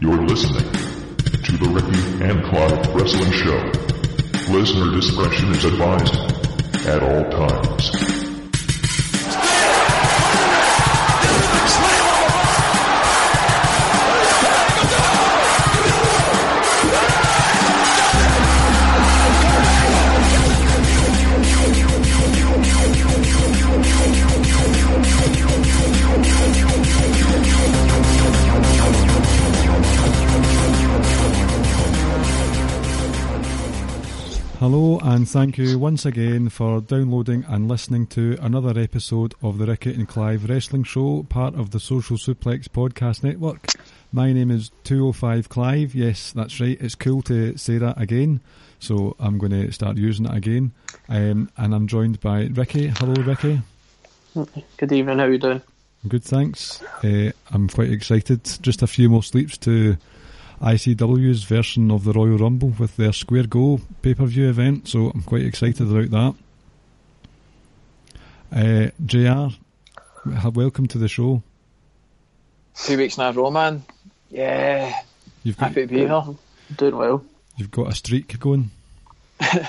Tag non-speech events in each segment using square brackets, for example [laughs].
You're listening to the Ricky and Clive Wrestling Show. Listener discretion is advised at all times. Hello, and thank you once again for downloading and listening to another episode of the Ricky and Clive Wrestling Show, part of the Social Suplex Podcast Network. My name is 205 Clive. Yes, that's right. It's cool to say that again, so I'm going to start using it again. Um, and I'm joined by Ricky. Hello, Ricky. Good evening, how are you doing? Good, thanks. Uh, I'm quite excited. Just a few more sleeps to ICW's version of the Royal Rumble with their Square Go pay per view event, so I'm quite excited about that. Uh, JR, welcome to the show. Two weeks now, a row, man. Yeah. You've got, Happy to be here. Doing well. You've got a streak going.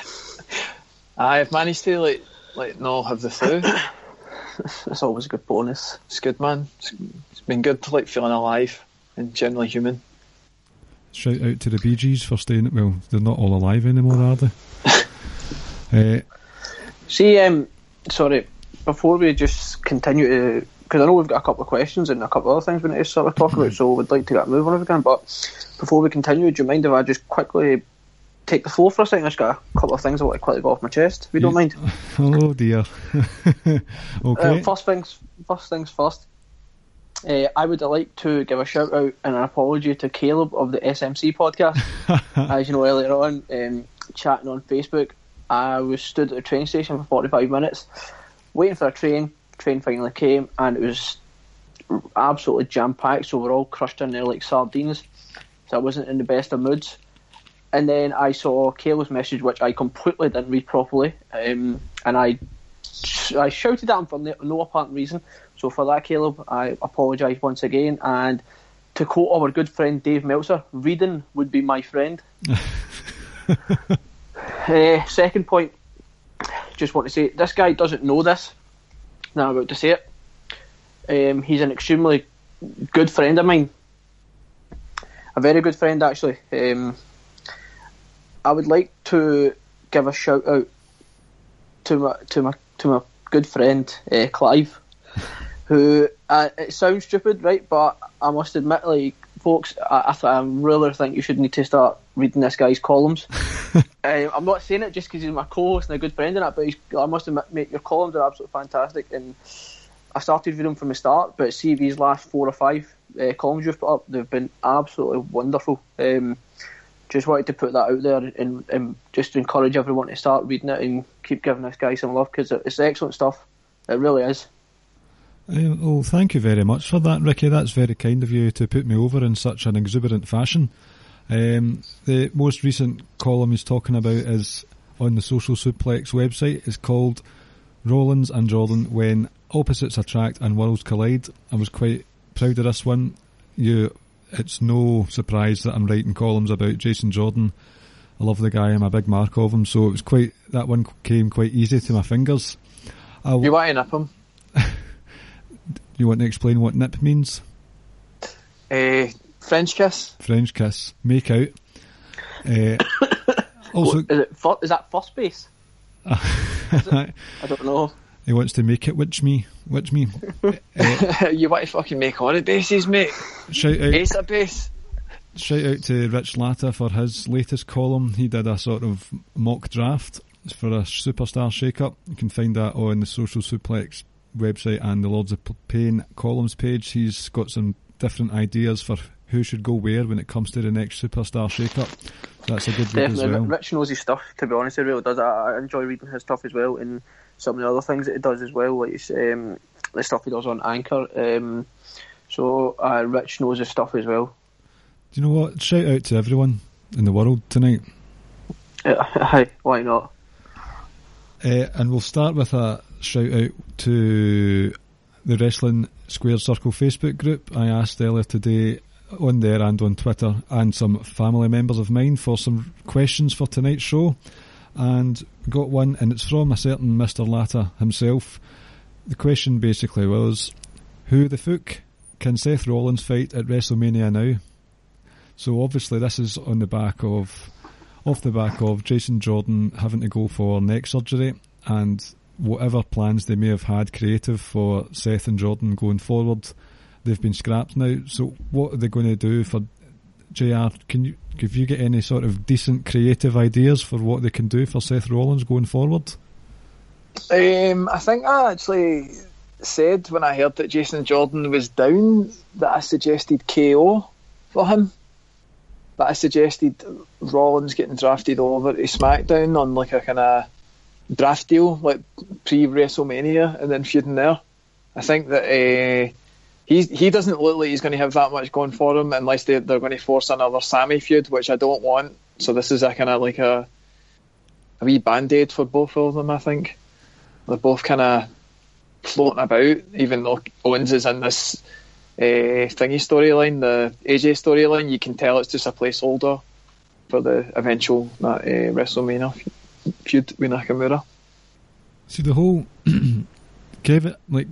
[laughs] I've managed to like like not have the flu. [coughs] It's always a good bonus. It's good, man. It's, it's been good to like feeling alive and generally human. Shout out to the Bee Gees for staying. Well, they're not all alive anymore, are they? uh, [laughs] See, um, sorry, before we just continue to, because I know we've got a couple of questions and a couple of other things we need to sort of talk about, so we'd like to get moving if we can. But before we continue, do you mind if I just quickly take the floor for a second? I've just got a couple of things I want to quickly go off my chest, if you don't mind. [laughs] oh dear. [laughs] okay. Uh, first things first things first. Uh, I would like to give a shout out and an apology to Caleb of the SMC podcast. [laughs] As you know, earlier on, um, chatting on Facebook, I was stood at a train station for 45 minutes, waiting for a train. Train finally came, and it was absolutely jam packed. So we're all crushed in there like sardines. So I wasn't in the best of moods. And then I saw Caleb's message, which I completely didn't read properly, um, and I I shouted at him for no, apparent reason. So for that, Caleb, I apologise once again. And to quote our good friend Dave Meltzer, reading would be my friend. uh, [laughs] second point, just want to say this guy doesn't know this. Now I'm about to say it. Um, he's an extremely good friend of mine. A very good friend, actually. Um, I would like to give a shout out to my to my to my good friend uh, Clive, who uh, it sounds stupid, right? But I must admit, like folks, I, I, th- I really think you should need to start reading this guy's columns. uh, [laughs] I'm not saying it just because he's my co-host and a good friend in it, but I must admit, mate, your columns are absolutely fantastic, and I started reading them from the start. But see these last four or five uh, columns you've put up, they've been absolutely wonderful. Um, just wanted to put that out there and, and, just encourage everyone to start reading it and keep giving this guy some love because it's excellent stuff. It really is. Uh, well, thank you very much for that, Ricky. That's very kind of you to put me over in such an exuberant fashion. Um, the most recent column he's talking about is on the Social Suplex website. It's called Rollins and Jordan When Opposites Attract and Worlds Collide. I was quite proud of this one. You it's no surprise that I'm writing columns about Jason Jordan. I love the guy. I'm a big mark of him, so it was quite that one came quite easy to my fingers. I'll, you want to nip him? [laughs] you want to explain what nip means? Uh, French kiss. French kiss. Make out. Uh, [coughs] also, is, it, is that first base? [laughs] I don't know. He wants to make it Which me, Which me. uh, [laughs] you want to fucking make all the bases, mate. Shout out, base a base. Shout out to Rich Latta for his latest column. He did a sort of mock draft for a superstar shake-up. You can find that on the Social Suplex website and the Lords of Pain columns page. He's got some different ideas for who should go where when it comes to the next superstar shake-up. That's a good read Definitely. as well. Rich knows his stuff. To be honest, he really does. I, I enjoy reading his stuff as well, and some of the other things that he does as well, like um, the stuff he does on Anchor. Um, so uh, Rich knows his stuff as well. Do you know what? Shout out to everyone in the world tonight. Uh, [laughs] hi, why not? Uh, and we'll start with a shout out to the Wrestling Square Circle Facebook group. I asked earlier today on there and on Twitter and some family members of mine for some questions for tonight's show. And got one, and it's from a certain Mr. Latta himself. The question basically was who the fuck can Seth Rollins fight at WrestleMania now? So obviously this is on the back of off the back of Jason Jordan having to go for neck surgery and whatever plans they may have had creative for Seth and Jordan going forward, they've been scrapped now. So what are they going to do for JR? Can you have you get any sort of decent creative ideas for what they can do for Seth Rollins going forward? Um, I think I actually said when I heard that Jason Jordan was down that I suggested KO for him. But I suggested Rollins getting drafted over to SmackDown on like a kind of draft deal, like pre WrestleMania, and then feuding there. I think that uh, he he doesn't look like he's going to have that much going for him unless they, they're going to force another Sami feud, which I don't want. So this is a kind of like a a wee band aid for both of them. I think they're both kind of floating about, even though Owens is in this uh, thingy storyline, the AJ storyline. You can tell it's just a placeholder for the eventual uh, WrestleMania feud with Nakamura. See the whole [clears throat] Kevin like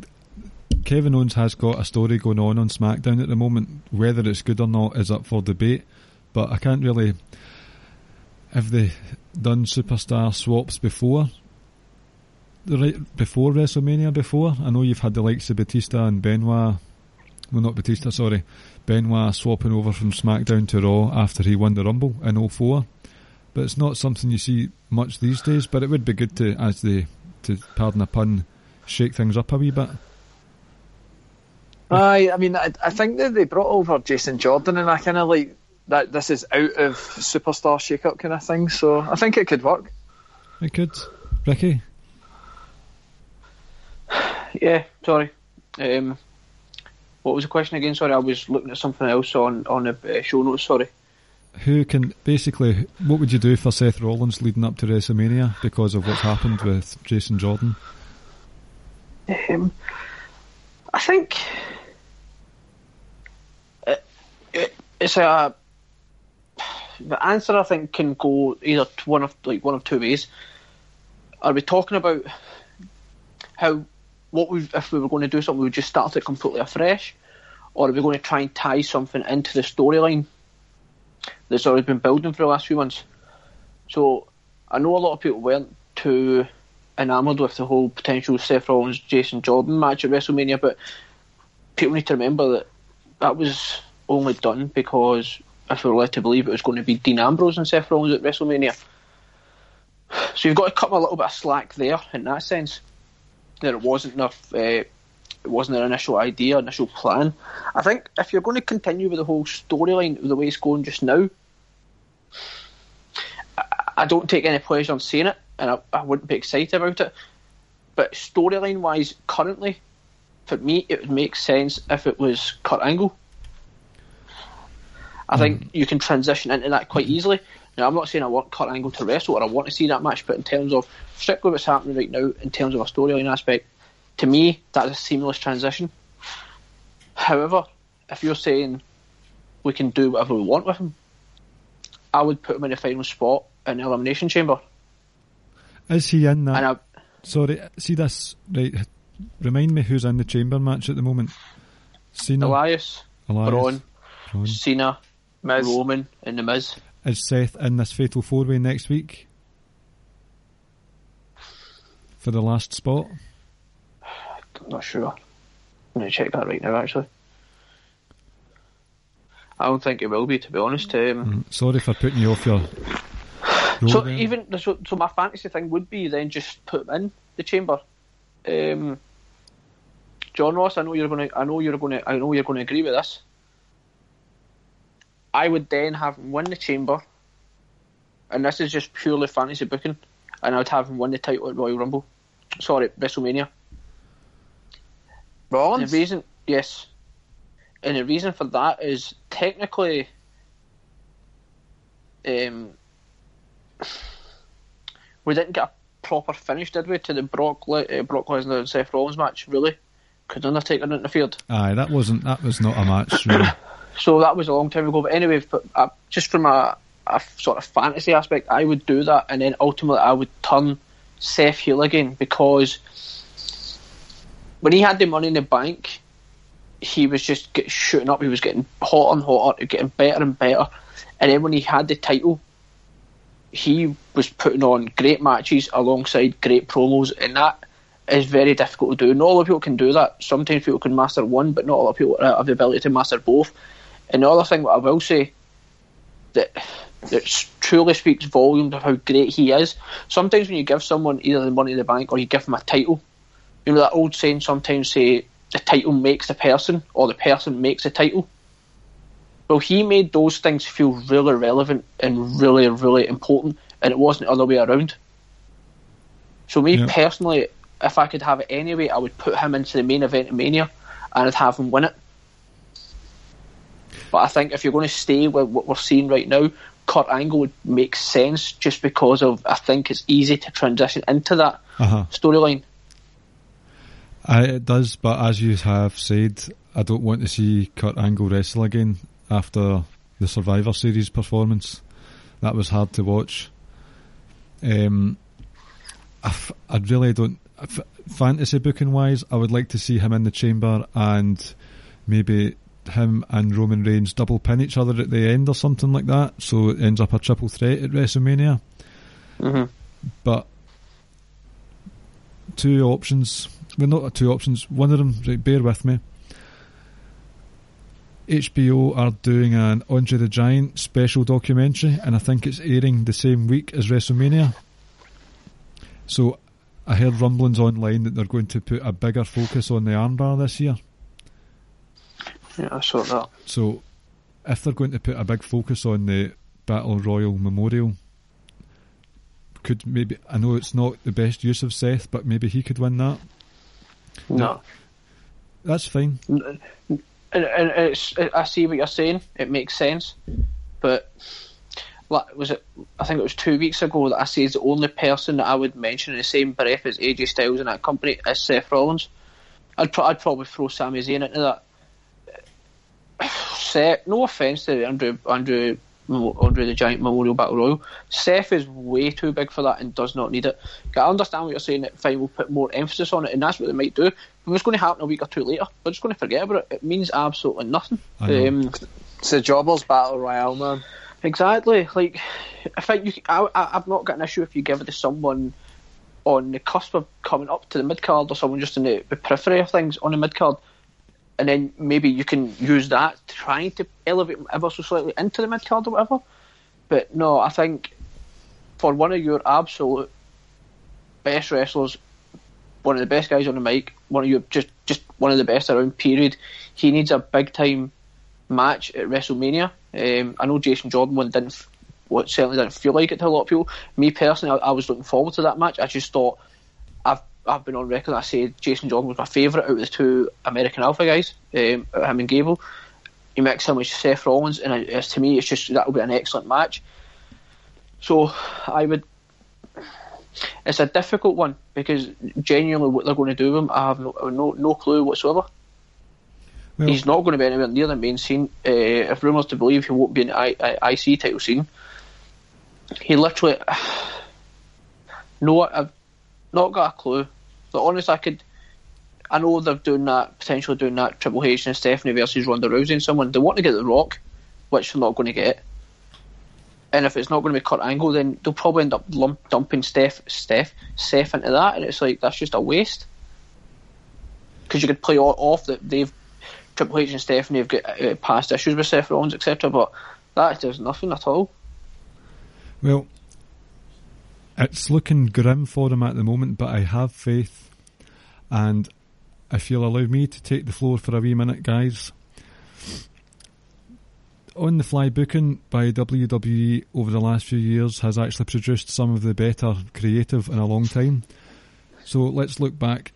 Kevin Owens has got a story going on on SmackDown at the moment. Whether it's good or not is up for debate. But I can't really. Have they done superstar swaps before? The right before WrestleMania. Before I know you've had the likes of Batista and Benoit. Well, not Batista. Sorry, Benoit swapping over from SmackDown to Raw after he won the Rumble in 04. But it's not something you see much these days. But it would be good to, as they, to pardon a pun, shake things up a wee bit. Aye, I mean, I, I think that they brought over Jason Jordan, and I kind of like that. This is out of superstar shake-up kind of thing, so I think it could work. It could, Ricky. Yeah, sorry. Um, what was the question again? Sorry, I was looking at something else on on the uh, show notes. Sorry. Who can basically? What would you do for Seth Rollins leading up to WrestleMania because of what's happened with Jason Jordan? Um, I think it, it, it's a the answer. I think can go either one of like one of two ways. Are we talking about how what we if we were going to do something, we would just start it completely afresh, or are we going to try and tie something into the storyline that's already been building for the last few months? So I know a lot of people weren't too enamoured with the whole potential Seth Rollins Jason Jordan match at WrestleMania, but people need to remember that that was only done because if we were led to believe it was going to be Dean Ambrose and Seth Rollins at WrestleMania. So you've got to cut a little bit of slack there in that sense. That it wasn't enough. Uh, it wasn't their initial idea, initial plan. I think if you're going to continue with the whole storyline the way it's going just now, I don't take any pleasure in seeing it, and I, I wouldn't be excited about it. But storyline wise, currently, for me, it would make sense if it was Kurt Angle. I mm. think you can transition into that quite easily. Now, I'm not saying I want Kurt Angle to wrestle or I want to see that match, but in terms of strictly what's happening right now, in terms of a storyline aspect, to me, that's a seamless transition. However, if you're saying we can do whatever we want with him, I would put him in the final spot in the Elimination Chamber. Is he in that? I, Sorry, see this right. Remind me who's in the chamber match at the moment. Cena, Elias, Elias Braun, Braun, Cena, Miz. Roman, and the Miz. Is Seth in this fatal four way next week for the last spot? I'm not sure. I'm going to check that right now. Actually, I don't think it will be. To be honest, um, mm, sorry for putting you off your [sighs] so then. even so, so my fantasy thing would be then just put him in the chamber. Um, John Ross, I know you're going to, I know you're going to, I know you're going to agree with this. I would then have him win the chamber, and this is just purely fantasy booking, and I would have him win the title at Royal Rumble. Sorry, WrestleMania. Rollins. The reason, yes, and the reason for that is technically, um, we didn't get a proper finish, did we, to the Brock Le- uh, Brock Lesnar and Seth Rollins match? Really? Because Undertaker interfered. Aye, that wasn't that was not a match. Really. [coughs] So that was a long time ago. But anyway, uh, just from a, a sort of fantasy aspect, I would do that, and then ultimately I would turn Seth heel again because when he had the money in the bank, he was just getting shooting up. He was getting hotter and hotter, getting better and better. And then when he had the title, he was putting on great matches alongside great promos, and that is very difficult to do. Not a lot of people can do that. Sometimes people can master one, but not a lot of people have the ability to master both. And the other thing, what I will say, that that truly speaks volumes of how great he is. Sometimes when you give someone either the money in the bank or you give them a title, you know that old saying sometimes say the title makes the person or the person makes the title. Well, he made those things feel really relevant and really, really important, and it wasn't the other way around. So, me Yeah. personally, if I could have it anyway, I would put him into the main event of Mania and I'd have him win it. But I think if you're going to stay with what we're seeing right now, Kurt Angle would make sense just because of I think it's easy to transition into that Uh-huh. storyline. I, it does, but as you have said, I don't want to see Kurt Angle wrestle again after the Survivor Series performance. That was hard to watch. Um, I, f- I really don't. F- fantasy booking wise, I would like to see him in the chamber and maybe him and Roman Reigns double pin each other at the end or something like that, so it ends up a triple threat at WrestleMania. hmm But two options. Well, not two options. One of them, right, bear with me. HBO are doing an Andre the Giant special documentary, and I think it's airing the same week as WrestleMania. So I heard rumblings online that they're going to put a bigger focus on the armbar this year. Yeah, I saw that. So if they're going to put a big focus on the Battle Royal Memorial, could maybe I know it's not the best use of Seth, but maybe he could win that. No. That's fine. and, and it's, I see what you're saying. It makes sense, but like, was it? I think it was two weeks ago that I said the only person that I would mention in the same breath as AJ Styles in that company is Seth Rollins. I'd, pro- I'd probably throw Sami Zayn into that. Seth, no offense to Andrew Andrew Andre the Giant Memorial Battle Royal, Seth is way too big for that and does not need it. I understand what you're saying. That fine, we'll put more emphasis on it, and that's what they might do. But what's going to happen a week or two later? We're just going to forget about it. It means absolutely nothing. Um, It's a jobbers battle royale, man. Exactly. Like, I think you. c- I, I, have not got an issue if you give it to someone on the cusp of coming up to the mid card or someone just in the, the periphery of things on the mid card, and then maybe you can use that trying to elevate ever so slightly into the mid or whatever. But no, I think for one of your absolute best wrestlers, one of the best guys on the mic, one of your just just one of the best around. Period. He needs a big time match at WrestleMania. Um, I know Jason Jordan one didn't, it certainly didn't feel like it to a lot of people. Me personally, I, I was looking forward to that match. I just thought I've been on record. I said Jason Jordan was my favourite out of the two American Alpha guys, um, him and Gable. You mix him with Seth Rollins, and it's, to me, it's just that will be an excellent match. So I would. It's a difficult one because genuinely what they're going to do with him, I have no no, no clue whatsoever. Well, He's not going to be anywhere near the main scene. Uh, if rumours to believe, he won't be in the I, I, IC title scene. He literally, [sighs] no, I've not got a clue. The honest, I could. I know they're doing that, potentially doing that Triple H and Stephanie versus Ronda Rousey and someone. They want to get The Rock, which they're not going to get. And if it's not going to be Kurt Angle, then they'll probably end up lump, dumping Steph, Steph, Seth into that, and it's like that's just a waste. Because you could play off that they've Triple H and Stephanie have got uh, past issues with Seth Rollins, etc. But that does nothing at all. Well, it's looking grim for him at the moment, but I have faith. And if you'll allow me to take the floor for a wee minute, guys. On the fly booking by WWE over the last few years has actually produced some of the better creative in a long time. So let's look back.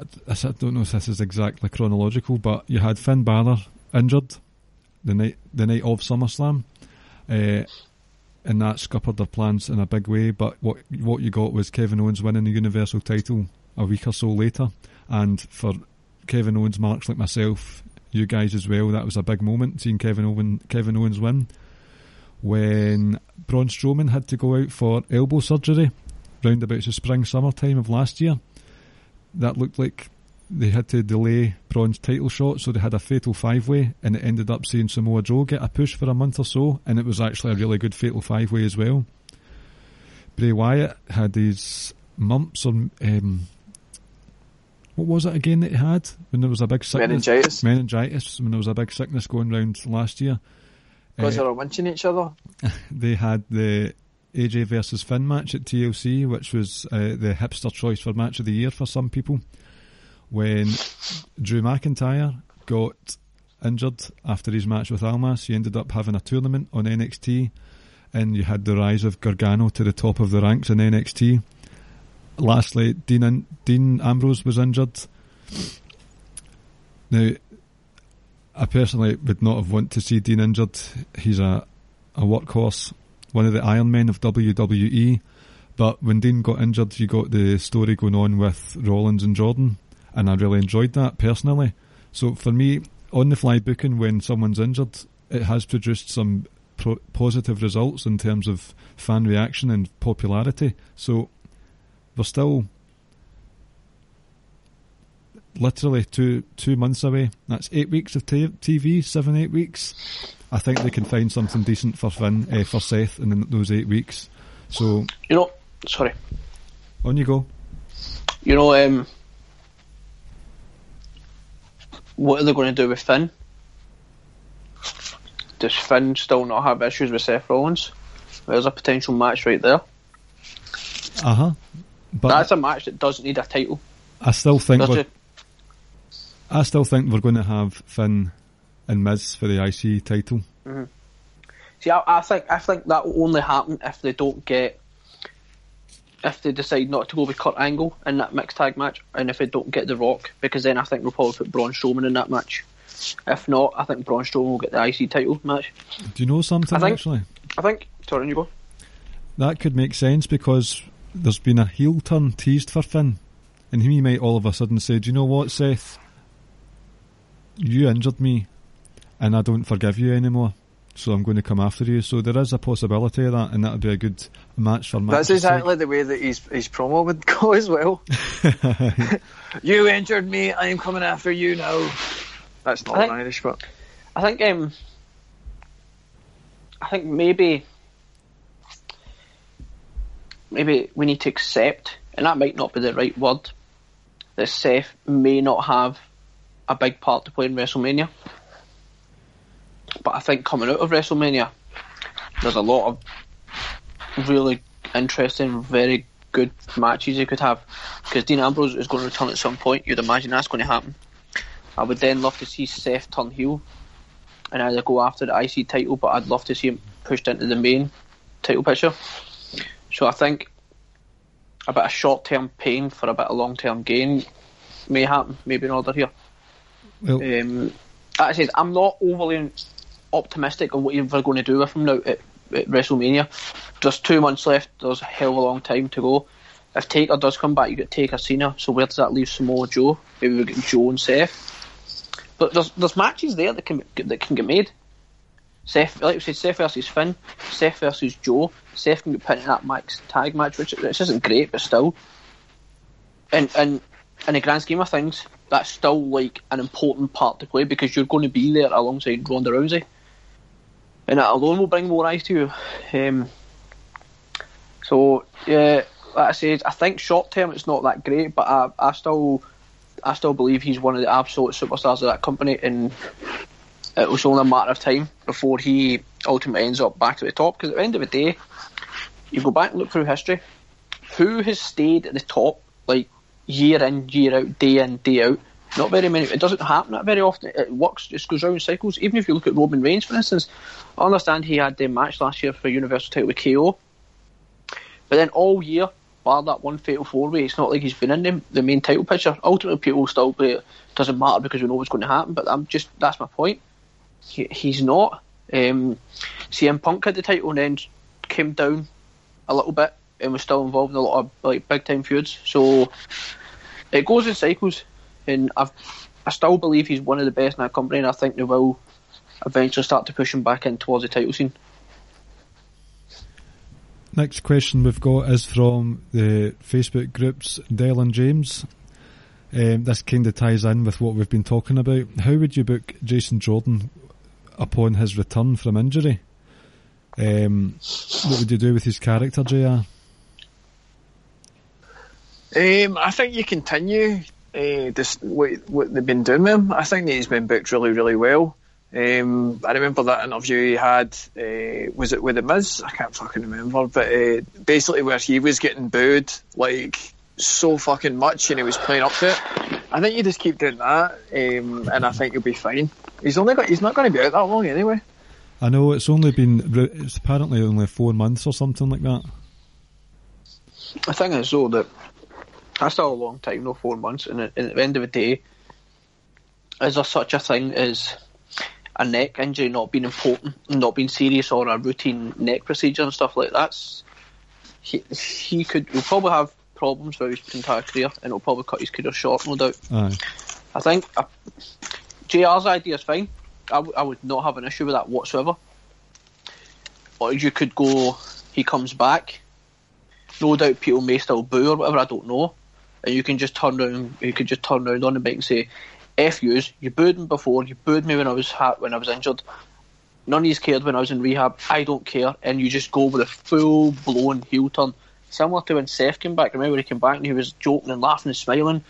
I don't know if this is exactly chronological, but you had Finn Balor injured the night the night of SummerSlam. Uh, and that scuppered their plans in a big way. But what what you got was Kevin Owens winning the Universal title a week or so later, and for Kevin Owens marks like myself, you guys as well. That was a big moment seeing Kevin Owen, Kevin Owens win when Braun Strowman had to go out for elbow surgery round about the spring summer time of last year. That looked like they had to delay Braun's title shot, so they had a fatal five way, and it ended up seeing Samoa Joe get a push for a month or so, and it was actually a really good fatal five way as well. Bray Wyatt had his mumps or um, what was it again that he had when there was a big sickness? Meningitis. Meningitis. When there was a big sickness going round last year. Because Uh, they were winching each other. [laughs] they had the AJ versus Finn match at TLC, which was uh, the hipster choice for match of the year for some people. When Drew McIntyre got injured after his match with Almas, he ended up having a tournament on NXT, and you had the rise of Gargano to the top of the ranks in NXT. Lastly, Dean, Dean Ambrose was injured. Now, I personally would not have wanted to see Dean injured. He's a, a workhorse, one of the Iron Men of WWE. But when Dean got injured, you got the story going on with Rollins and Jordan, and I really enjoyed that personally. So for me, on the fly booking when someone's injured, it has produced some pro- positive results in terms of fan reaction and popularity. So we're still literally two two months away. That's eight weeks of t- TV, seven eight weeks. I think they can find something decent for Finn, uh, for Seth in those eight weeks. So You know, sorry. on you go. You know, um, what are they going to do with Finn? Does Finn still not have issues with Seth Rollins? There's a potential match right there. Uh huh. But That's a match that doesn't need a title. I still think we're. I still think we're going to have Finn and Miz for the IC title. See, I, I think I think that will only happen if they don't get if they decide not to go with Kurt Angle in that mixed tag match, and if they don't get The Rock, because then I think we'll probably put Braun Strowman in that match. If not, I think Braun Strowman will get the IC title match. Do you know something I think- actually? I think. Sorry, you go. That could make sense because there's been a heel turn teased for Finn, and he might all of a sudden say, "Do you know what, Seth? You injured me, and I don't forgive you anymore. So I'm going to come after you." So there is a possibility of that, and that would be a good match for Matt. That's exactly the way that his his promo would [laughs] go as well. [laughs] you injured me, I'm coming after you now. That's not I think- Irish, but I think um, I think maybe maybe we need to accept, and that might not be the right word, that Seth may not have a big part to play in WrestleMania. But I think coming out of WrestleMania, there's a lot of really interesting, very good matches you could have. Because Dean Ambrose is going to return at some point. You'd imagine that's going to happen. I would then love to see Seth turn heel and either go after the IC title, but I'd love to see him pushed into the main title picture. So I think a bit of short term pain for a bit of long term gain may happen, maybe in order here. well, Um, like I said, I'm not overly optimistic on what you're going to do with him now at, at WrestleMania. There's two months left. There's a hell of a long time to go. If Taker does come back, you get Taker Cena. So where does that leave Samoa Joe? Maybe we get Joe and Seth. But there's there's matches there that can that can get made. Seth, like we said, Seth versus Finn, Seth versus Joe. Seth can get put in that mixed tag match, which, which isn't great, but still. And and in the grand scheme of things, that's still like an important part to play because you're going to be there alongside Ronda Rousey, and that alone will bring more eyes to you. Um, so yeah, like I said, I think short term it's not that great, but I, I still, I still believe he's one of the absolute superstars of that company, and it was only a matter of time before he ultimately ends up back at the top. Because at the end of the day, you go back and look through history, who has stayed at the top like year in, year out, day in, day out? Not very many. It doesn't happen that very often. It works, just goes round in cycles. Even if you look at Roman Reigns, for instance, I understand he had the match last year for Universal title with KO, but then all year, bar that one fatal four way, it's not like he's been in the, the main title picture. Ultimately, people still play it. Doesn't matter because we know what's going to happen. But I'm just that's my point. He, he's not. Um, CM Punk had the title and then came down a little bit and was still involved in a lot of like big time feuds. So it goes in cycles, and I've I still believe he's one of the best in that company, and I think they will eventually start to push him back in towards the title scene. Next question we've got is from the Facebook groups Dylan James. Um, this kind of ties in with what we've been talking about. How would you book Jason Jordan upon his return from injury? Um, what would you do with his character, JR? Um, I think you continue uh, this, what, what they've been doing with him. I think that he's been booked really, really well. Um, I remember that interview he had. Uh, was it with the Miz? I can't fucking remember. But uh, basically, where he was getting booed like so fucking much, and he was playing up to it. I think you just keep doing that, um, and I think you'll be fine. He's only got. He's not going to be out that long anyway. I know it's only been. It's apparently only four months or something like that. I think is, though, that that's still a long time, no four months. And at, at the end of the day, is there such a thing as a neck injury not being important, not being serious, or a routine neck procedure and stuff like that? He, he could he'll probably have problems for his entire career, and it'll probably cut his career short, no doubt. Aye. I think uh, JR's idea is fine. I, w- I would not have an issue with that whatsoever. Or you could go, he comes back. No doubt people may still boo or whatever, I don't know. And you can just turn around, you could just turn around on the mic and say, F yous, you booed me before, you booed me when I was ha- when I was injured. None of you cared when I was in rehab. I don't care, and you just go with a full blown heel turn, similar to when Seth came back. Remember he came back and he was joking and laughing and smiling,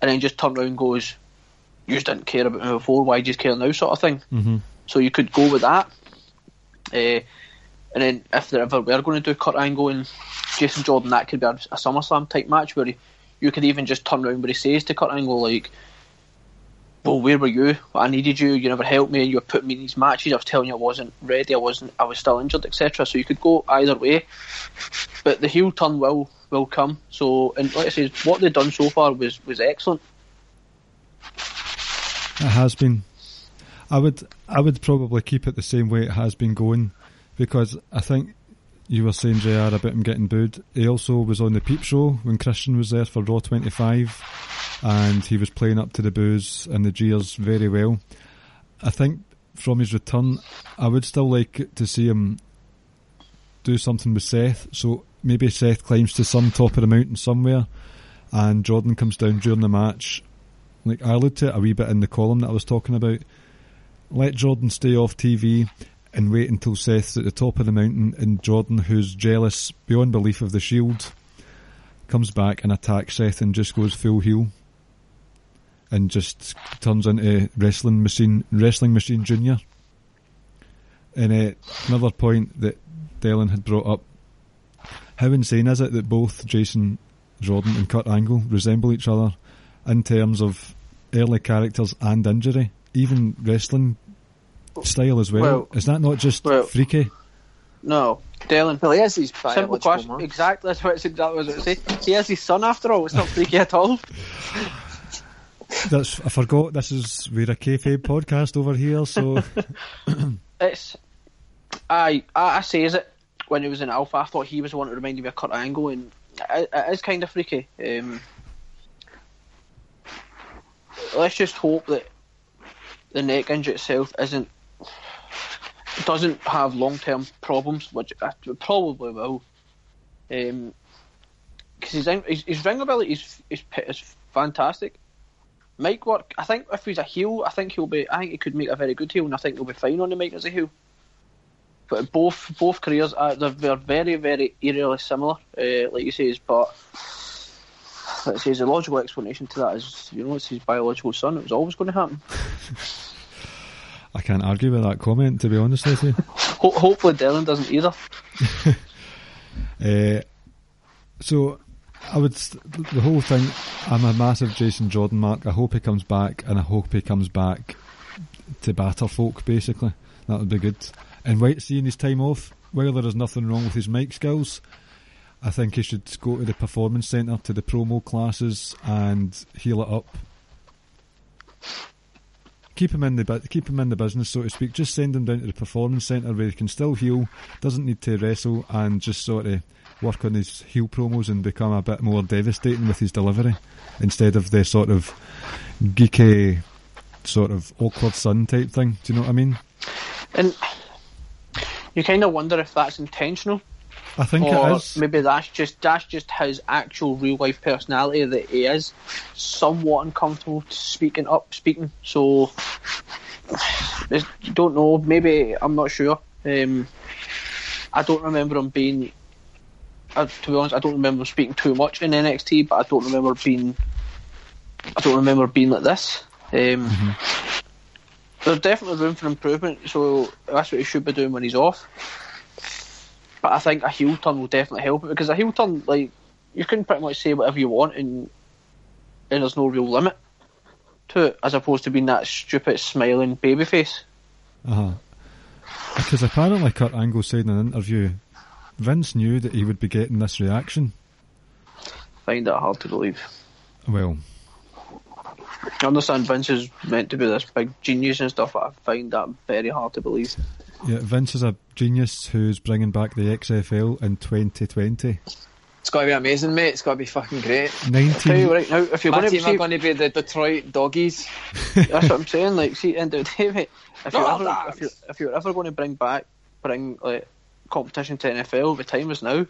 and then just turned around and goes, "You just didn't care about me before. Why do you care now?" Sort of thing. hmm So you could go with that. Uh, and then if they ever were going to do Kurt Angle and Jason Jordan, that could be a, a SummerSlam type match where he, you could even just turn around where he says to Kurt Angle like, "Well, where were you? I needed you. You never helped me. You were putting me in these matches. I was telling you I wasn't ready. I wasn't. I was still injured, etc." So you could go either way. But the heel turn will will come. So and like I said, what they've done so far was was excellent. It has been. I would I would probably keep it the same way it has been going because I think you were saying JR about him getting booed. He also was on the Peep Show when Christian was there for Raw 25 and he was playing up to the boos and the jeers very well. I think from his return, I would still like to see him do something with Seth. So maybe Seth climbs to some top of the mountain somewhere and Jordan comes down during the match like I alluded to it a wee bit in the column that I was talking about. Let Jordan stay off TV and wait until Seth's at the top of the mountain and Jordan, who's jealous beyond belief of the Shield, comes back and attacks Seth and just goes full heel and just turns into wrestling machine, wrestling machine junior. And uh, another point that Dylan had brought up: how insane is it that both Jason Jordan and Kurt Angle resemble each other in terms of early characters and injury, even wrestling style as well. Well- is that not just well- freaky? No, Dylan. Well, he has his Simple question. mum. Exactly. That's what it's exactly what I was going to say. He has his son after all. It's not freaky at all. [laughs] That's I forgot. This is we're a kayfabe podcast over here, so [laughs] [coughs] It's. I I, I says it when he was in Alpha. I thought he was the one that reminded me of Kurt Angle, and it, it is kind of freaky. Um, let's just hope that the neck injury itself isn't doesn't have long term problems, which it probably will. Um, because his, in- his his ring ability is is is fantastic. Mic work. I think if he's a heel, I think he'll be. I think he could make a very good heel, and I think he'll be fine on the mic as a heel. But both both careers are they're, they're very very eerily similar, uh, like you say. But let's say the logical explanation to that is you know it's his biological son. It was always going to happen. [laughs] I can't argue with that comment. To be honest with you, [laughs] Ho- hopefully Dylan doesn't either. uh, [laughs] so I would the whole thing. I'm a massive Jason Jordan mark. I hope he comes back, and I hope he comes back to batter folk. Basically, that would be good. And wait, seeing his time off, while there is nothing wrong with his mic skills, I think he should go to the performance centre to the promo classes and heal it up. Keep him in the bu- keep him in the business, so to speak. Just send him down to the performance centre where he can still heal, doesn't need to wrestle, and just sort of work on his heel promos and become a bit more devastating with his delivery instead of the sort of geeky sort of awkward son type thing. Do you know what I mean? And you kind of wonder if that's intentional, I think or it is. maybe that's just that's just his actual real life personality that he is somewhat uncomfortable speaking up, speaking. So [sighs] I don't know. Maybe I'm not sure. Um, I don't remember him being. Uh, to be honest, I don't remember him speaking too much in NXT, but I don't remember being. I don't remember being like this. Um, There's definitely room for improvement, so that's what he should be doing when he's off. But I think a heel turn will definitely help it because a heel turn, like you can pretty much say whatever you want, and and there's no real limit to it, as opposed to being that stupid smiling babyface. Uh-huh. Because apparently Kurt Angle said in an interview, Vince knew that he would be getting this reaction. Find that hard to believe. Well, I understand Vince is meant to be this big genius and stuff, but I find that very hard to believe. Yeah, Vince is a genius who's bringing back the XFL in 2020. It's got to be amazing, mate. It's got to be fucking great. Tell you 19, right now, if you're My going to team see, are going to be the Detroit Doggies. [laughs] that's what I'm saying. Like, see, end of the day, mate, if you're, ever, that's- if, you're, if you're ever going to bring back, bring like competition to NFL, the time is now.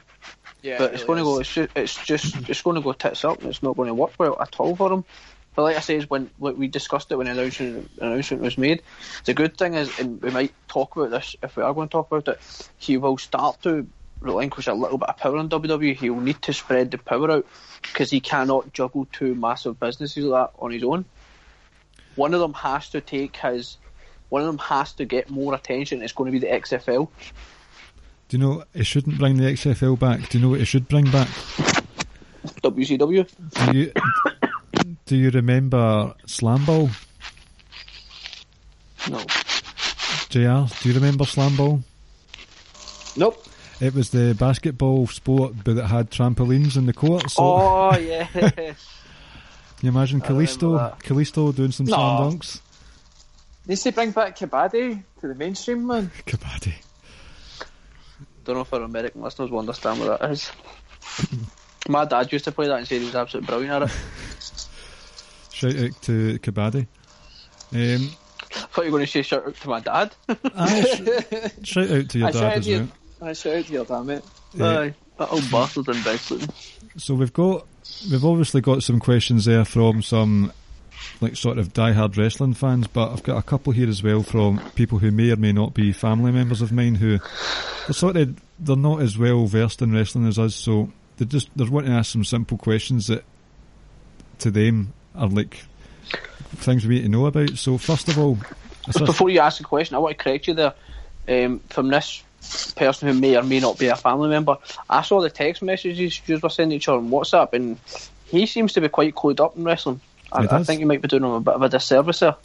Yeah, but it's going to go. It's just, it's just, it's going to go tits up, and it's not going to work well at all for him. But like I say, is when like we discussed it when the announcement announcement was made. The good thing is, and we might talk about this if we are going to talk about it. He will start to relinquish a little bit of power in WWE. He will need to spread the power out because he cannot juggle two massive businesses like that on his own. One of them has to take his. One of them has to get more attention. It's going to be the XFL. do you know, it shouldn't bring the XFL back. Do you know what it should bring back? WCW. Do you, do you remember Slam Ball? No. JR, do you remember Slam Ball? Nope. It was the basketball sport, but it had trampolines in the court. So Oh [laughs] yeah. can you imagine Kalisto, that. Kalisto doing some No. slam dunks? Needs to bring back Kabaddi to the mainstream, man. [laughs] Kabaddi. Don't know if our American listeners will understand what that is. [laughs] My dad used to play that and said he was absolutely brilliant at it. Shout out to Kabaddi. Um, I thought you were going to say shout out to my dad. sh- shout out to your I dad as well. I shout out to your damn it. Aye. That old bastard in Bexley. So we've got, we've obviously got some questions there from some, like sort of diehard wrestling fans, but I've got a couple here as well from people who may or may not be family members of mine who, they're sort of, they're not as well versed in wrestling as us, so they just, they're wanting to ask some simple questions that, to them, are like, things we need to know about. So first of all, before you ask a question, I want to correct you there. Um, from this person who may or may not be a family member, I saw the text messages you were sending each other on WhatsApp, and he seems to be quite clued up in wrestling. I, I think you might be doing him a bit of a disservice there.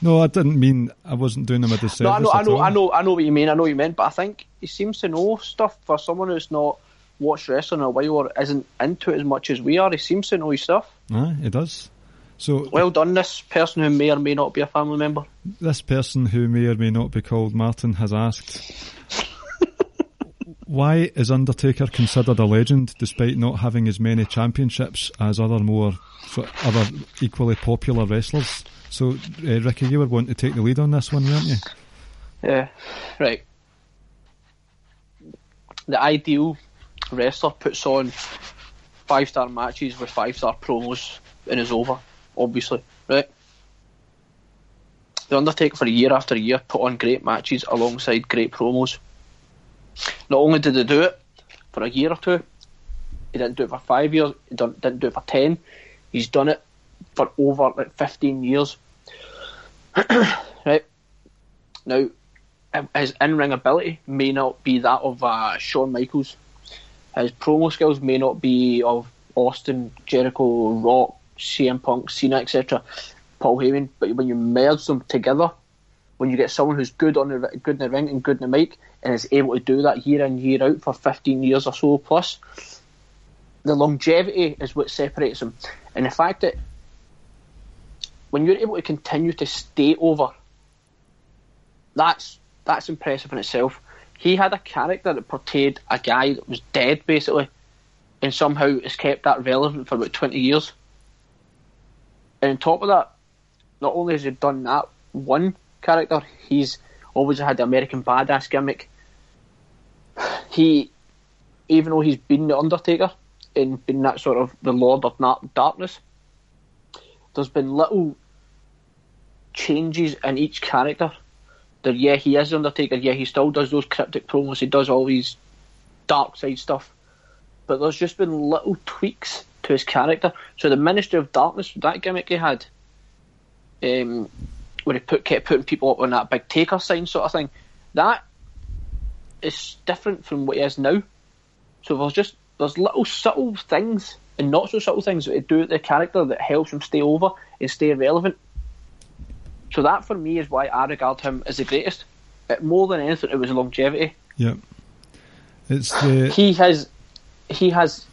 no, I didn't mean, I wasn't doing him a disservice No, I know, I know. I know, I know what you mean. I know what you meant, but I think he seems to know stuff for someone who's not watched wrestling in a while or isn't into it as much as we are. He seems to know his stuff. Aye, it does. So Well done, this person who may or may not be a family member. this person who may or may not be called Martin has asked, [laughs] why is Undertaker considered a legend despite not having as many championships as other more other equally popular wrestlers? So, uh, Ricky, you were wanting to take the lead on this one, weren't you? Yeah, right. The ideal wrestler puts on five star matches with five star promos and is over, obviously, right? The Undertaker for a year after year put on great matches alongside great promos. Not only did he do it for a year or two, he didn't do it for five years, he didn't do it for ten, he's done it for over like 15 years. [coughs] right? Now, his in-ring ability may not be that of uh, Shawn Michaels. His promo skills may not be of Austin, Jericho, Rock, CM Punk, Cena, etc. Paul Heyman. But when you merge them together, when you get someone who's good on the good in the ring and good in the mic, and is able to do that year in year out for 15 years or so plus, the longevity is what separates them, and the fact that when you're able to continue to stay over that's that's impressive in itself. He had a character that portrayed a guy that was dead, basically, and somehow has kept that relevant for about twenty years. And on top of that, not only has he done that one character, he's always had the American badass gimmick. He, even though he's been the Undertaker and been that sort of the Lord of Darkness, there's been little changes in each character. That yeah, he is Undertaker. Yeah, he still does those cryptic promos. He does all these dark side stuff. But there's just been little tweaks to his character. So the Ministry of Darkness, that gimmick he had, um, where he put kept putting people up on that big taker sign sort of thing, that is different from what he is now. So there's just there's little subtle things and not so subtle things that do with the character that helps him stay over and stay relevant. So that for me is why I regard him as the greatest. It, more than anything, it was longevity. Yep. It's the he has he has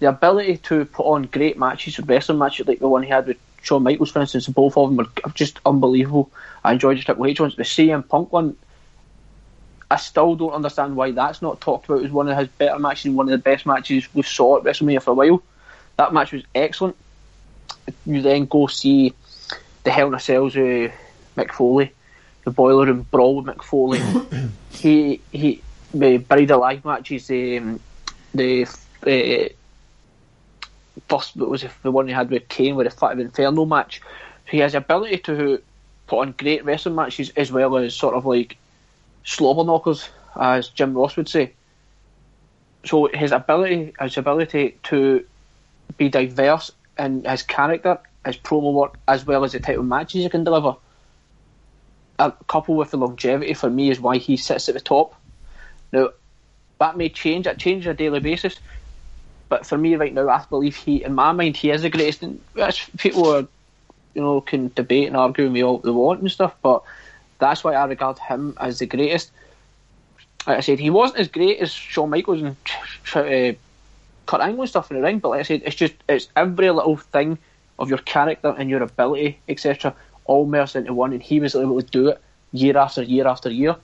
the ability to put on great matches, wrestling matches like the one he had with Shawn Michaels, for instance. Both of them were just unbelievable. I enjoyed the Triple H ones. The CM Punk one, I still don't understand why that's not talked about as one of his better matches and one of the best matches we saw at WrestleMania for a while. That match was excellent. You then go see the Hell in a Cells with Mick Foley, the Boiler Room Brawl with Mick Foley. [coughs] he he the Buried Alive matches, um, the uh, first was the one he had with Kane with the Fight of Inferno match. He has the ability to put on great wrestling matches as well as sort of like slobber knockers, as Jim Ross would say. So his ability, his ability to be diverse in his character, his promo work, as well as the type of matches he can deliver, a couple with the longevity for me, is why he sits at the top. Now, that may change. It changes on a daily basis. But for me right now, I believe he, in my mind, he is the greatest. And people are, you know, can debate and argue with me all they want and stuff. But that's why I regard him as the greatest. Like I said, he wasn't as great as Shawn Michaels and uh, Kurt Angle and stuff in the ring. But like I said, it's just it's every little thing of your character and your ability, etc., all merged into one. And he was able to do it year after year after year.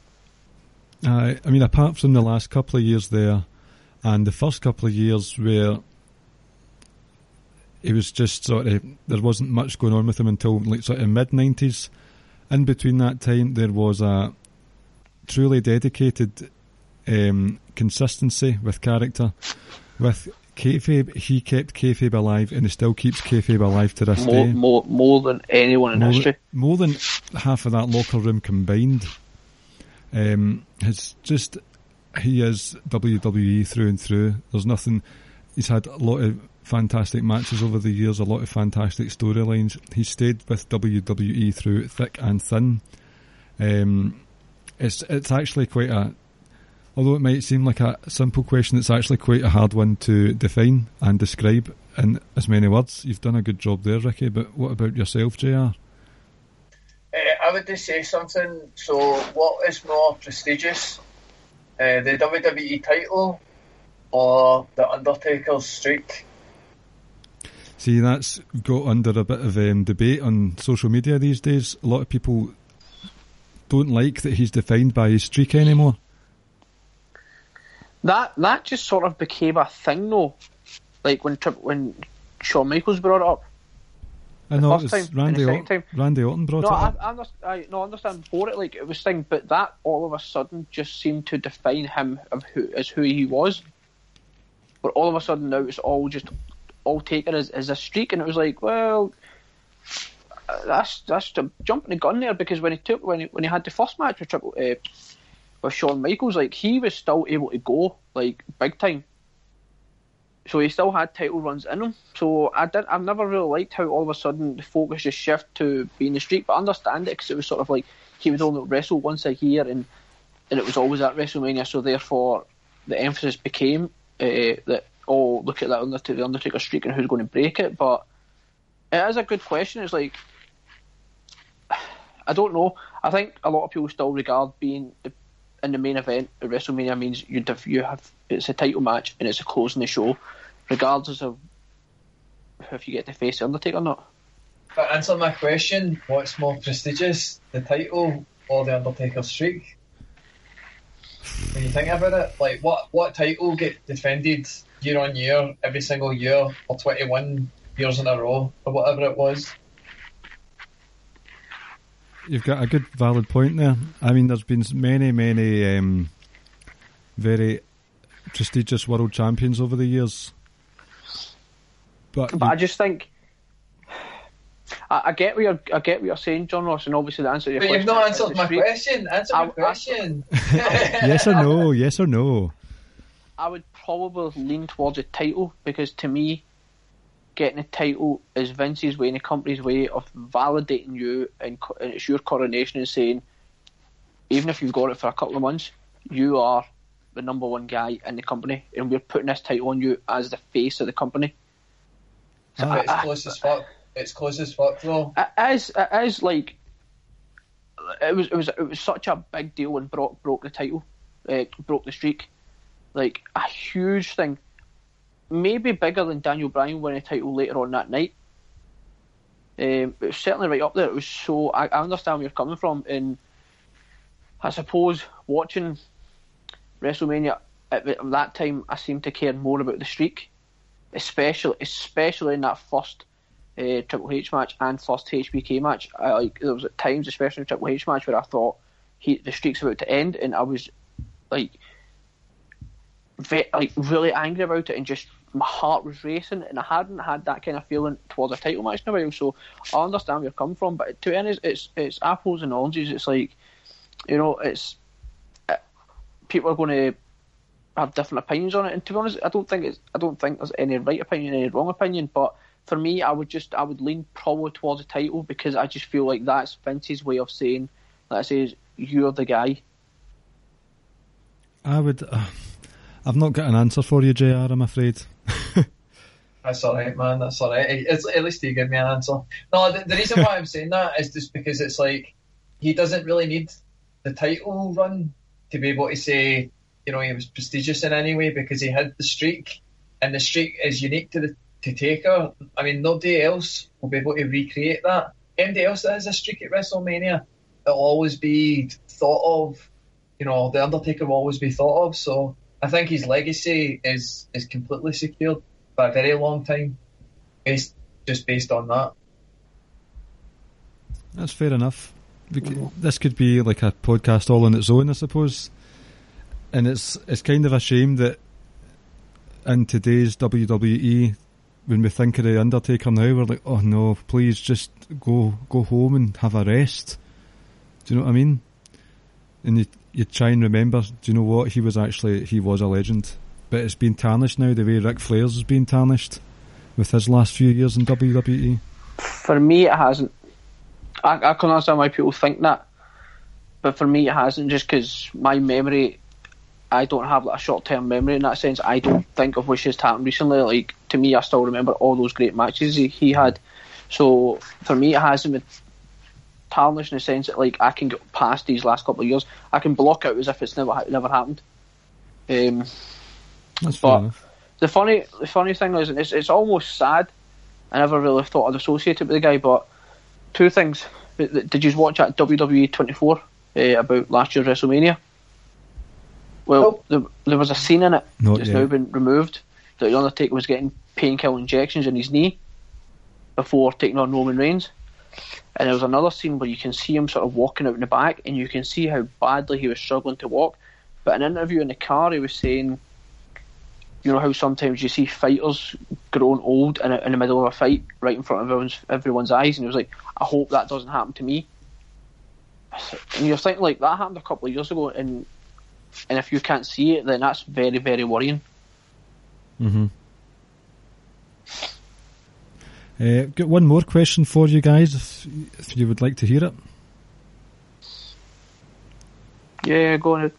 Uh, I mean, apart from the last couple of years there, and the first couple of years where it was just sort of there wasn't much going on with him until like sort of mid nineties. In between that time, there was a truly dedicated um, consistency with character. With kayfabe, he kept kayfabe alive, and he still keeps kayfabe alive to this more, day. More, more than anyone in more history. Than, more than half of that locker room combined. Um, it's just he is WWE through and through. There's nothing. He's had a lot of fantastic matches over the years, a lot of fantastic storylines. He stayed with WWE through thick and thin. Um, it's it's actually quite a, although it might seem like a simple question, it's actually quite a hard one to define and describe in as many words. You've done a good job there, Ricky. But what about yourself, Jr? I would just say something. So, what is more prestigious, uh, the WWE title or the Undertaker's streak? See, that's got under a bit of um, debate on social media these days. A lot of people don't like that he's defined by his streak anymore. That that just sort of became a thing, though. Like when when Shawn Michaels brought it up. I know it was Randy, Orton, Randy Orton brought no, it up. I, I, I, no, I understand before it, like it was thing, but that all of a sudden just seemed to define him of who as who he was. But all of a sudden now it's all just all taken as, as a streak, and it was like, well, that's that's jumping the gun there because when he took when he, when he had the first match with Triple uh, with Shawn Michaels, like he was still able to go like big time so he still had title runs in him. So I did. I've never really liked how all of a sudden the focus just shift to being the streak, but I understand it because it was sort of like he would only wrestle once a year, and and it was always at WrestleMania. So therefore, the emphasis became uh, that oh look at that Undertaker, the Undertaker streak and who's going to break it. But it is a good question. It's like [sighs] I don't know. I think a lot of people still regard being in the main event at WrestleMania means you you have it's a title match and it's a closing the show regardless of if you get to face the Undertaker or not. But answer my question: What's more prestigious, the title or the Undertaker streak? When you think about it, like what what title get defended year on year, every single year, or twenty one years in a row, or whatever it was? You've got a good valid point there. I mean, there's been many, many um, very prestigious world champions over the years, but, But I just think. I, I get what you're, I get what you're saying, John Ross, and obviously the answer to your But question. you've not is answered my streak. question. Answer I- my I- question. [laughs] yes or no? [laughs] Yes or no? I would probably lean towards a title because to me, getting a title is Vince's way and the company's way of validating you and, and it's your coronation and saying, even if you've got it for a couple of months, you are the number one guy in the company and we're putting this title on you as the face of the company. So it's I- close as fuck. It's close as fuck though. it is it is like it was it was it was such a big deal when Brock broke the title, uh, broke the streak, like a huge thing, maybe bigger than Daniel Bryan winning a title later on that night. Um, it was certainly right up there. It was so I, I understand where you're coming from, and I suppose watching WrestleMania at, at that time, I seemed to care more about the streak, especially especially in that first uh, Triple H match and first HBK match. I, like there was at times, especially in Triple H match, where I thought he the streak's about to end, and I was like, ve- like really angry about it, and just my heart was racing, and I hadn't had that kind of feeling towards a title match in a while. So I understand where you're coming from, but to honest, it's it's apples and oranges. It's like, you know, it's uh, people are going to have different opinions on it. And to be honest, I don't think it's I don't think there's any right opinion, any wrong opinion. But for me, I would just I would lean probably towards a title because I just feel like that's Vince's way of saying that says you're the guy. I would. Uh, I've not got an answer for you, Jr. I'm afraid. [laughs] That's all right, man. That's all right. It's, at least you give me an answer. No, the, the reason why I'm [laughs] saying that is just because it's like he doesn't really need the title run to be able to say, you know, he was prestigious in any way because he had the streak, and the streak is unique to the to Taker. I mean, nobody else will be able to recreate that. Anybody else that has a streak at WrestleMania, it'll always be thought of. You know, the Undertaker will always be thought of. So I think his legacy is is completely secured for a very long time, based just based on that. That's fair enough. We mm-hmm. This could be like a podcast all on its own, I suppose. And it's it's kind of a shame that in today's WWE, when we think of the Undertaker now, we're like, oh no, please just go go home and have a rest. Do you know what I mean? And you you try and remember, do you know what? He was actually he was a legend, but it's been tarnished now the way Ric Flair's has been tarnished with his last few years in. WWE. For me, it hasn't. I, I can understand why people think that, but for me, it hasn't. Just because my memory, I don't have like a short term memory in that sense. I don't think of which has happened recently. Like to me, I still remember all those great matches he, he had. So for me, it hasn't tarnished in the sense that like I can get past these last couple of years. I can block out as if it's never never happened. Um, That's fair But- the funny the funny thing is it's it's almost sad. I never really thought I'd associate it with the guy, but two things. Did you watch that WWE 24 uh, about last year's WrestleMania? Well, there, there was a scene in it Not that's yet. now been removed that the Undertaker was getting painkiller injections in his knee before taking on Roman Reigns. And there was another scene where you can see him sort of walking out in the back, and you can see how badly he was struggling to walk. But in an interview in the car, he was saying, you know how sometimes you see fighters grown old in, a, in the middle of a fight, right in front of everyone's everyone's eyes, and he was like, I hope that doesn't happen to me. And you're thinking like that happened a couple of years ago, and and if you can't see it, then that's very very worrying. hmm Uh, got one more question for you guys, if, if you would like to hear it. Yeah, go on. Uh,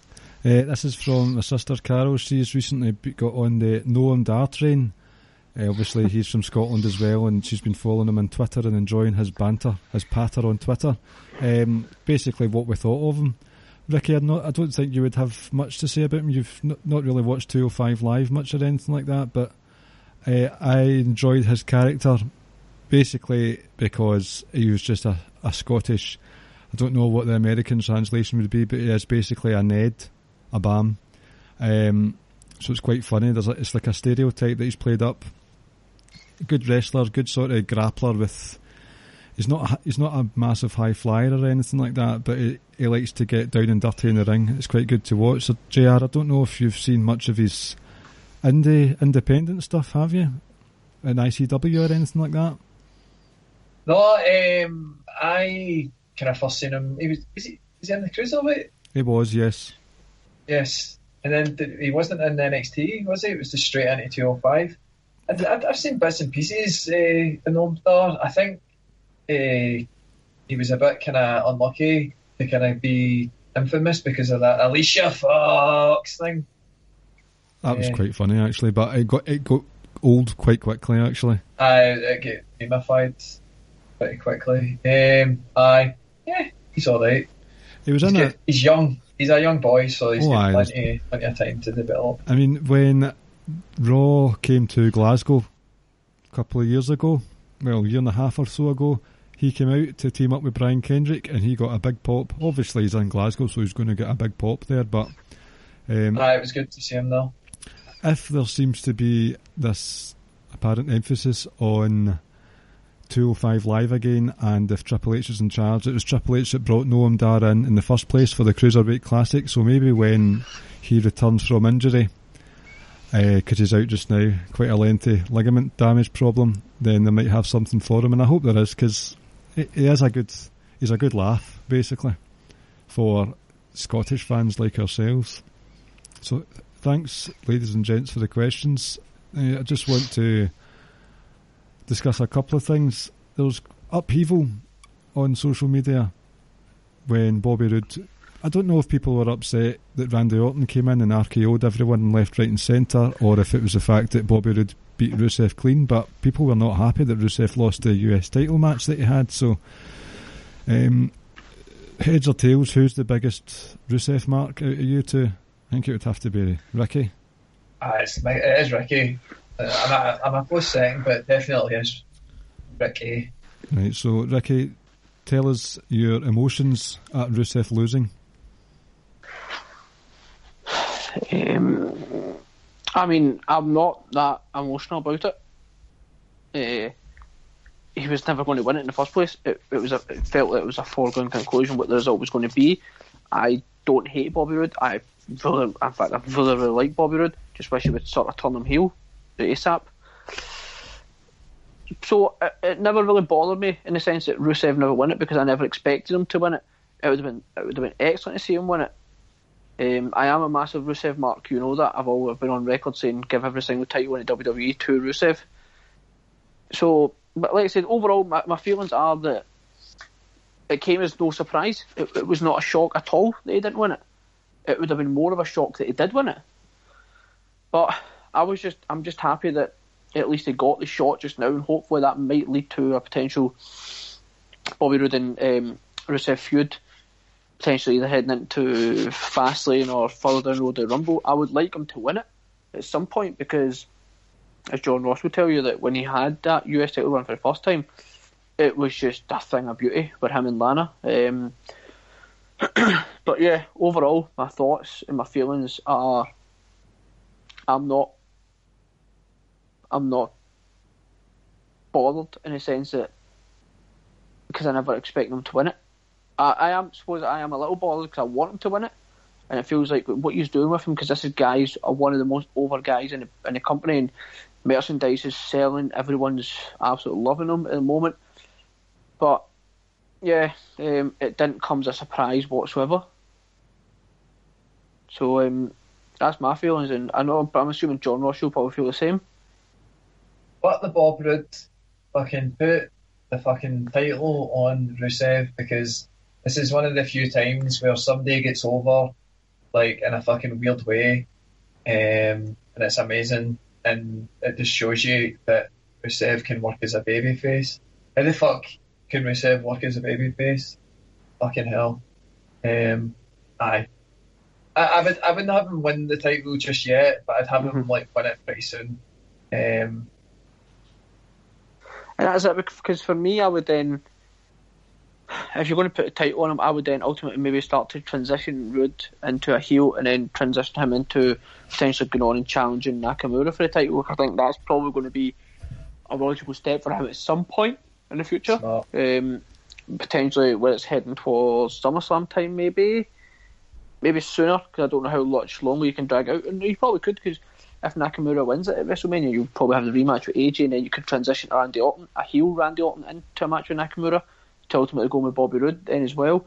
this is from my sister Carol. She's recently got on the Noam Dar train. Uh, obviously, he's from Scotland as well, and she's been following him on Twitter and enjoying his banter, his patter on Twitter. Um, basically, what we thought of him. Ricky, I, I don't think you would have much to say about him. You've not, not really watched 205 Live much or anything like that, but uh, I enjoyed his character basically because he was just a, a Scottish. I don't know what the American translation would be, but he is basically a Ned, a Bam. Um, so it's quite funny. There's a, it's like a stereotype that he's played up. Good wrestler, good sort of grappler with he's not a, he's not a massive high flyer or anything like that, but he, he likes to get down and dirty in the ring. It's quite good to watch. So, Jr. I don't know if you've seen much of his indie independent stuff, have you? In ICW or anything like that? No, um, I kind of first seen him. He was, was he, was he in the cruiserweight? He was, yes. Yes, and then th- he wasn't in the NXT, was he? It was just straight into 205. I've, I've I've seen bits and pieces uh, in there. I think uh, he was a bit kind of unlucky to kind of be infamous because of that Alicia Fox thing. That was Yeah. quite funny actually, but it got it got old quite quickly actually. I it get gamified pretty quickly. Um, I yeah, he's all right. He was He's, it. he's young. He's a young boy, so he's Oh, got plenty, plenty of time to develop. I mean, when Raw came to Glasgow a couple of years ago, well, a year and a half or so ago, he came out to team up with Brian Kendrick, and he got a big pop. Obviously, he's in Glasgow, so he's going to get a big pop there. But um, Aye, it was good to see him though. if there seems to be this apparent emphasis on 205 Live again, and if Triple H is in charge, it was Triple H that brought Noam Dar in in the first place for the Cruiserweight Classic, so maybe when he returns from injury, because he's out just now, quite a lengthy ligament damage problem, then they might have something for him, and I hope there is, because he he is a good, he's a good laugh, basically, for Scottish fans like ourselves. So thanks, ladies and gents, for the questions. Uh, I just want to discuss a couple of things. There was upheaval on social media when Bobby Roode. I don't know if people were upset that Randy Orton came in and RKO'd everyone left, right, and centre, or if it was the fact that Bobby Roode beat Rusev clean. But people were not happy that Rusev lost the US title match that he had. So, um, heads or tails, who's the biggest Rusev mark out of you two? I think it would have to be Ricky. Ah, it's, it is Ricky. Uh, I'm, a, I'm a close second, but definitely is Ricky. Right, so Ricky, tell us your emotions at Rusev losing. Um, I mean, I'm not that emotional about it. Uh, he was never going to win it in the first place. It, it was a, it felt like it was a foregone conclusion what the result was going to be. I don't hate Bobby Roode. I really, in fact, I really, really like Bobby Roode. Just wish he would sort of turn him heel ASAP. So it, it never really bothered me in the sense that Rusev never won it because I never expected him to win it. It would have been it would have been excellent to see him win it. Um, I am a massive Rusev mark, you know that. I've always been on record saying give every single title in the WWE to Rusev. So, but like I said, overall, my, my feelings are that it came as no surprise. It, it was not a shock at all that he didn't win it. It would have been more of a shock that he did win it. But I was just, I'm just happy that at least he got the shot just now, and hopefully that might lead to a potential Bobby Roode and um, Rusev feud potentially either heading into Fastlane or further down the road to Rumble. I would like him to win it at some point because, as John Ross will tell you, that when he had that US title run for the first time, it was just a thing of beauty for him and Lana. Um, [clears throat] but yeah, overall, my thoughts and my feelings are, I'm not, I'm not bothered in a sense that because I never expect them to win it. I, I am suppose I am a little bothered because I want them to win it, and it feels like what he's doing with him because this is guys are one of the most over guys in the, in the company, and merchandise is selling. Everyone's absolutely loving them at the moment. But yeah, um, it didn't come as a surprise whatsoever. So um, that's my feelings, and I know, but I'm assuming John Ross will probably feel the same. What the Bob Roode fucking put the fucking title on Rusev because this is one of the few times where somebody gets over like in a fucking weird way, um, and it's amazing, and it just shows you that Rusev can work as a babyface. How the fuck can Rusev work as a babyface? Fucking hell. Um, aye. I, I would I wouldn't have him win the title just yet, but I'd have him like win it pretty soon. Um, And that's it because for me, I would then, if you're going to put a title on him, I would then ultimately maybe start to transition Roode into a heel and then transition him into potentially going on and challenging Nakamura for the title. I think that's probably going to be a logical step for him at some point. in the future. Um, potentially where it's heading towards SummerSlam time, maybe, maybe sooner because I don't know how much longer you can drag out. And you probably could because if Nakamura wins it at WrestleMania, you'll probably have the rematch with AJ, and then you could transition Randy Orton, a heel Randy Orton, into a match with Nakamura to ultimately go with Bobby Roode then as well.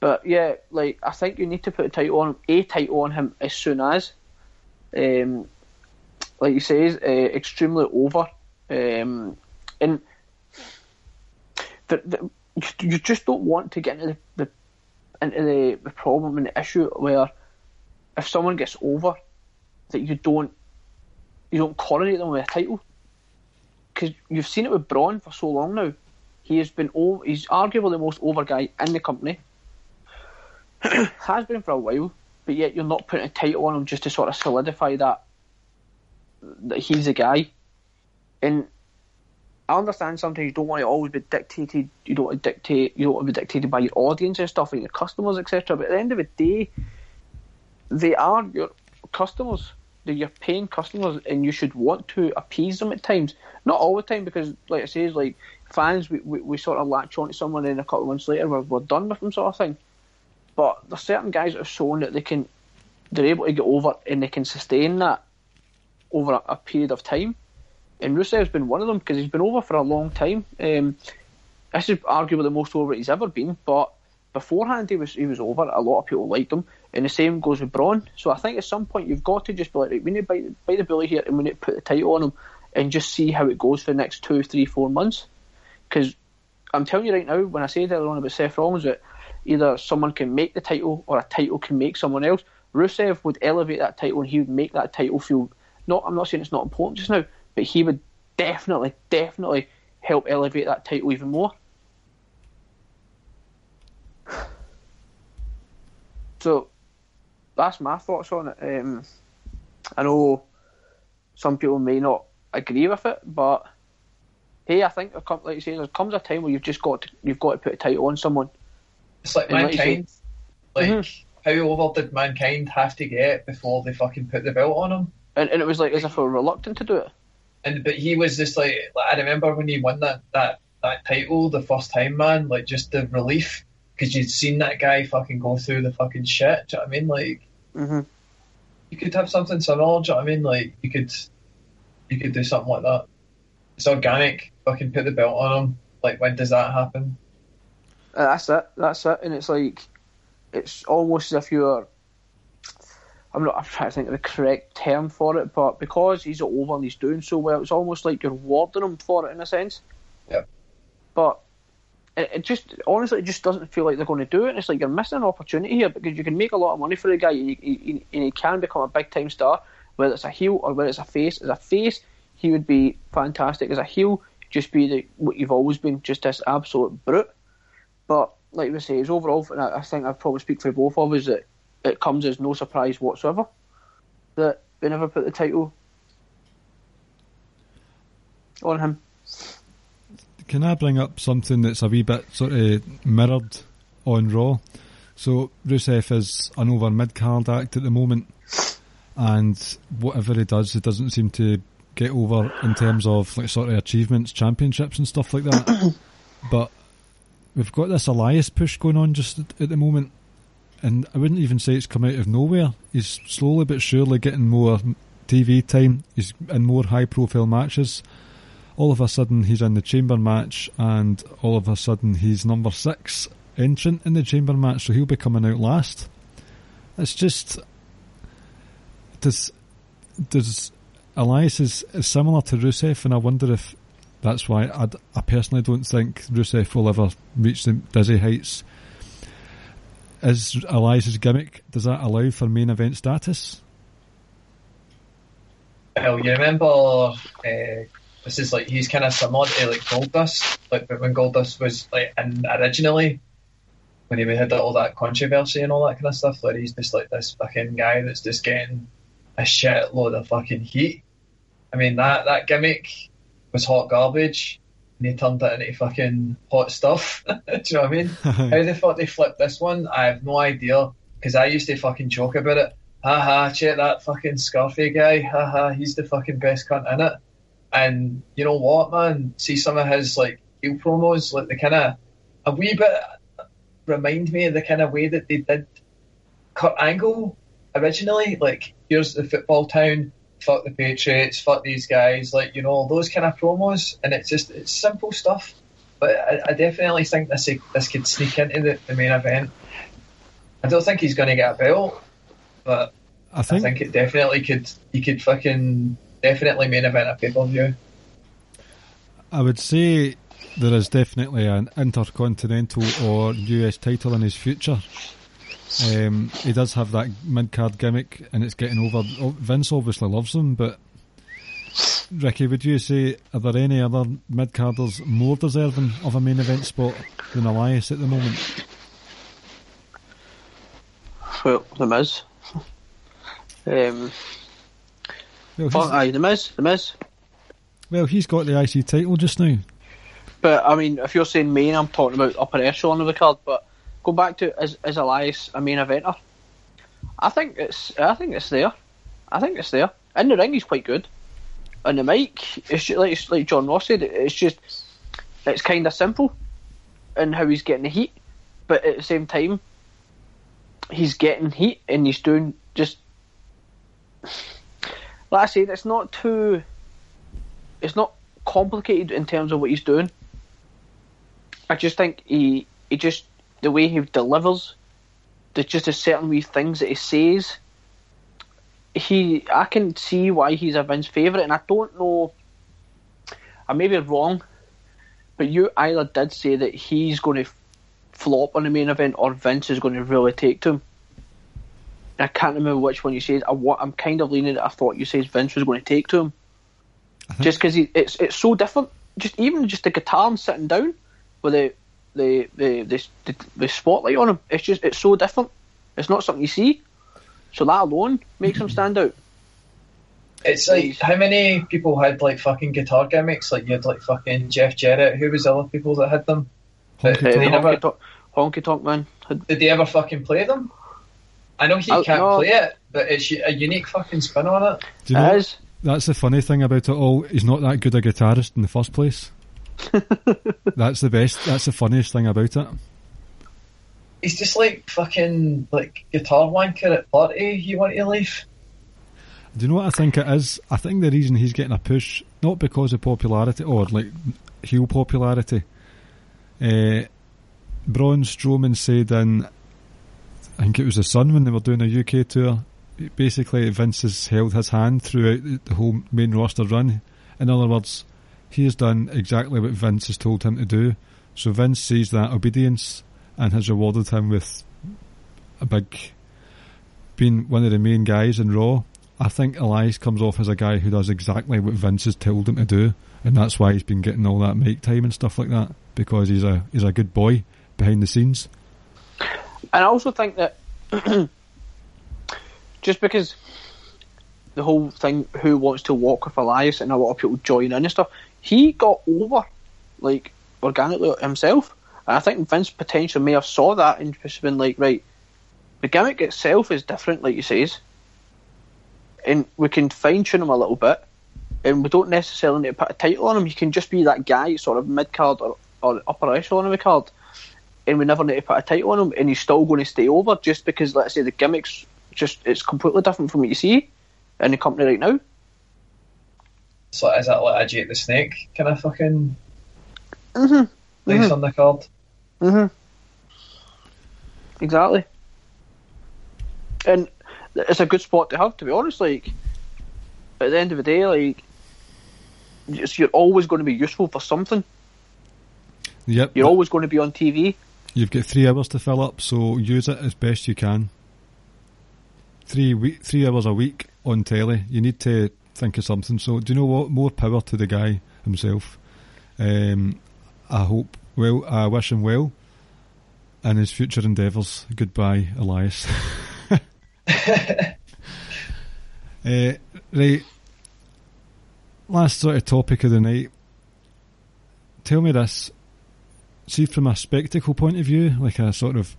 But yeah, like I think you need to put a title on a title on him as soon as, um, like you say, uh, extremely over, um, and the, the, you just don't want to get into the, the into the, the problem and the issue where if someone gets over, that you don't you don't coronate them with a title because you've seen it with Braun for so long now. He has been over, he's arguably the most over guy in the company. [clears throat] Has been for a while, but yet you're not putting a title on him just to sort of solidify that that he's the guy. And I understand sometimes you don't want to always be dictated. You don't want to dictate. You don't want to be dictated by your audience and stuff, and your customers, etc. But at the end of the day, they are your customers. They're your paying customers, and you should want to appease them at times. Not all the time, because, like I say, like fans, we, we, we sort of latch on to someone, and a couple of months later, we're, we're done with them, sort of thing. But there's certain guys that have shown that they can, they're able to get over, and they can sustain that over a, a period of time. And Rusev's been one of them because he's been over for a long time. Um, this is arguably the most over he's ever been, but beforehand he was he was over. A lot of people liked him, and the same goes with Braun. So I think at some point you've got to just be like, right, we need to bite, bite the bully here, and we need to put the title on him, and just see how it goes for the next two, three, four months. Because I'm telling you right now, when I said earlier on about Seth Rollins, that either someone can make the title or a title can make someone else. Rusev would elevate that title, and he would make that title feel. Not, I'm not saying it's not important just now, but he would definitely, definitely help elevate that title even more. [sighs] So that's my thoughts on it. Um, I know some people may not agree with it, but hey, I think there come, like you say, there comes a time where you've just got to, you've got to put a title on someone. It's like And like say- mankind. Like, Mhm. how over did mankind have to get before they fucking put the belt on him? And, and it was like as if we were reluctant to do it. And but he was just like, like I remember when he won that that that title the first time, man. Like just the relief because you'd seen that guy fucking go through the fucking shit. Do you know what I mean? Like hmm you could have something similar. Do you know what I mean? Like you could you could do something like that. It's organic. Fucking put the belt on him. Like when does that happen? Uh, that's it. That's it. And it's like, it's almost as if you're. I'm not. I'm trying to think of the correct term for it, but because he's over and he's doing so well, it's almost like you're rewarding him for it in a sense. Yeah. But it, just honestly, it just doesn't feel like they're going to do it. And it's like you're missing an opportunity here because you can make a lot of money for the guy, and he, he, and he can become a big time star, whether it's a heel or whether it's a face. As a face, he would be fantastic. As a heel, just be the, what you've always been, just this absolute brute. But like we say, it's overall, and I I think I probably speak for both of us that it comes as no surprise whatsoever that they never put the title on him. Can I bring up something that's a wee bit sort of mirrored on Raw? So Rusev is an over mid card act at the moment, and whatever he does, he doesn't seem to get over in terms of like sort of achievements, championships, and stuff like that. [coughs] but we've got this Elias push going on just at, at the moment, and I wouldn't even say it's come out of nowhere. He's slowly but surely getting more TV time. He's in more high profile matches all of a sudden he's in the chamber match, and all of a sudden he's number six entrant in the chamber match, so he'll be coming out last. It's just does does Elias is, is similar to Rusev, and I wonder if that's why I, I personally don't think Rusev will ever reach the dizzy heights. Is Elias's gimmick does that allow for main event status? Well, you remember uh, this is like he's kind of similar to like Goldust, like but when Goldust was like in originally when he had all that controversy and all that kind of stuff, like he's just like this fucking guy that's just getting a shitload of fucking heat. I mean that that gimmick was hot garbage, and he turned it into fucking hot stuff. [laughs] Do you know what I mean? [laughs] How the fuck they flipped this one? I have no idea because I used to fucking joke about it. Haha, check that fucking Scarfy guy. Haha, he's the fucking best cunt in it. And you know what, man? See some of his like heel promos, like the kind of a wee bit remind me of the kind of way that they did Kurt Angle originally. Like, here's the football town, fuck the Patriots, fuck these guys, like you know those kind of promos, and it's just it's simple stuff. But I, I definitely think this this could sneak into the, the main event. I don't think he's going to get a belt, but I think, I think it definitely could. He could fucking definitely main event a pay per view. I would say there is definitely an intercontinental or US title in his future. Um, he does have that mid card gimmick, and it's getting over. Vince obviously loves him, but Ricky, would you say are there any other mid carders more deserving of a main event spot than Elias at the moment? Well, the Miz. [laughs] Um, Well, fuck, he's, aye, the Miz, the Miz. well, he's got the IC title just now. But I mean, if you're saying main, I'm talking about upper echelon of the card. But go back to is, is Elias a main eventer? I think it's I think it's there. I think it's there. In the ring, he's quite good. On the mic, it's just, like like John Ross said, it's just it's kind of simple in how he's getting the heat, but at the same time, he's getting heat and he's doing just. Like I said, it's not too. It's not complicated in terms of what he's doing. I just think he he just the way he delivers, there's just a certain wee things that he says. He I can see why he's a Vince favourite, and I don't know. I may be wrong, but you either did say that he's going to flop on the main event, or Vince is going to really take to him. I can't remember which one you said. I, I'm kind of leaning. That I thought you said Vince was going to take to him, just because it's it's so different. Just even just the guitar and sitting down with the the, the the the the spotlight on him. It's just it's so different. It's not something you see. So that alone makes him stand out. It's like how many people had like fucking guitar gimmicks? Like you had like fucking Jeff Jarrett. Who was the other people that had them? Honky Uh, Tonk. they never- honky, talk, honky Tonk man. had- Did they ever fucking play them? I know he Oh, can't no. play it, but it's a unique fucking spin on it. Do you know, It is. that's the funny thing about it all. He's not that good a guitarist in the first place. [laughs] that's the best. That's the funniest thing about it. He's just like fucking like guitar wanker at party. You want to leave? Do you know what I think it is? I think the reason he's getting a push, not because of popularity or like heel popularity. Uh, Braun Strowman said in, I think it was the Sun when they were doing a UK tour. Basically, Vince has held his hand throughout the- whole main roster run. In other words, he has done exactly what Vince has told him to do. So Vince sees that obedience and has rewarded him with a big, being one of the main guys in Raw. I think Elias comes off as a guy who does exactly what Vince has told him to do, and that's why he's been getting all that make time and stuff like that because he's a he's a good boy behind the scenes. And I also think that [clears throat] just because the whole thing, who wants to walk with Elias, and a lot of people join in and stuff, he got over like organically himself. And I think Vince potentially may have saw that and just been like, right, the gimmick itself is different, like you says, and we can fine tune him a little bit, and we don't necessarily need to put a title on him. He can just be that guy, sort of mid card or, or upper echelon of the card and we never need to put a title on him, and he's still going to stay over just because, let's say, the gimmicks just it's completely different from what you see in the company right now. So is that like a Jake the Snake kind of fucking Mm-hmm. place on the card? Mm-hmm. Exactly. And it's a good spot to have, to be honest. Like at the end of the day, like you're always going to be useful for something. Yep, You're always going to be on TV. You've got three hours to fill up, so use it as best you can. Three week, three hours a week on telly. You need to think of something. So, do you know what? More power to the guy himself. Um, I hope well. I wish him well in his future endeavours. Goodbye, Elias. [laughs] [laughs] Uh, right. Last sort of topic of the night. Tell me this. See, from a spectacle point of view, like a sort of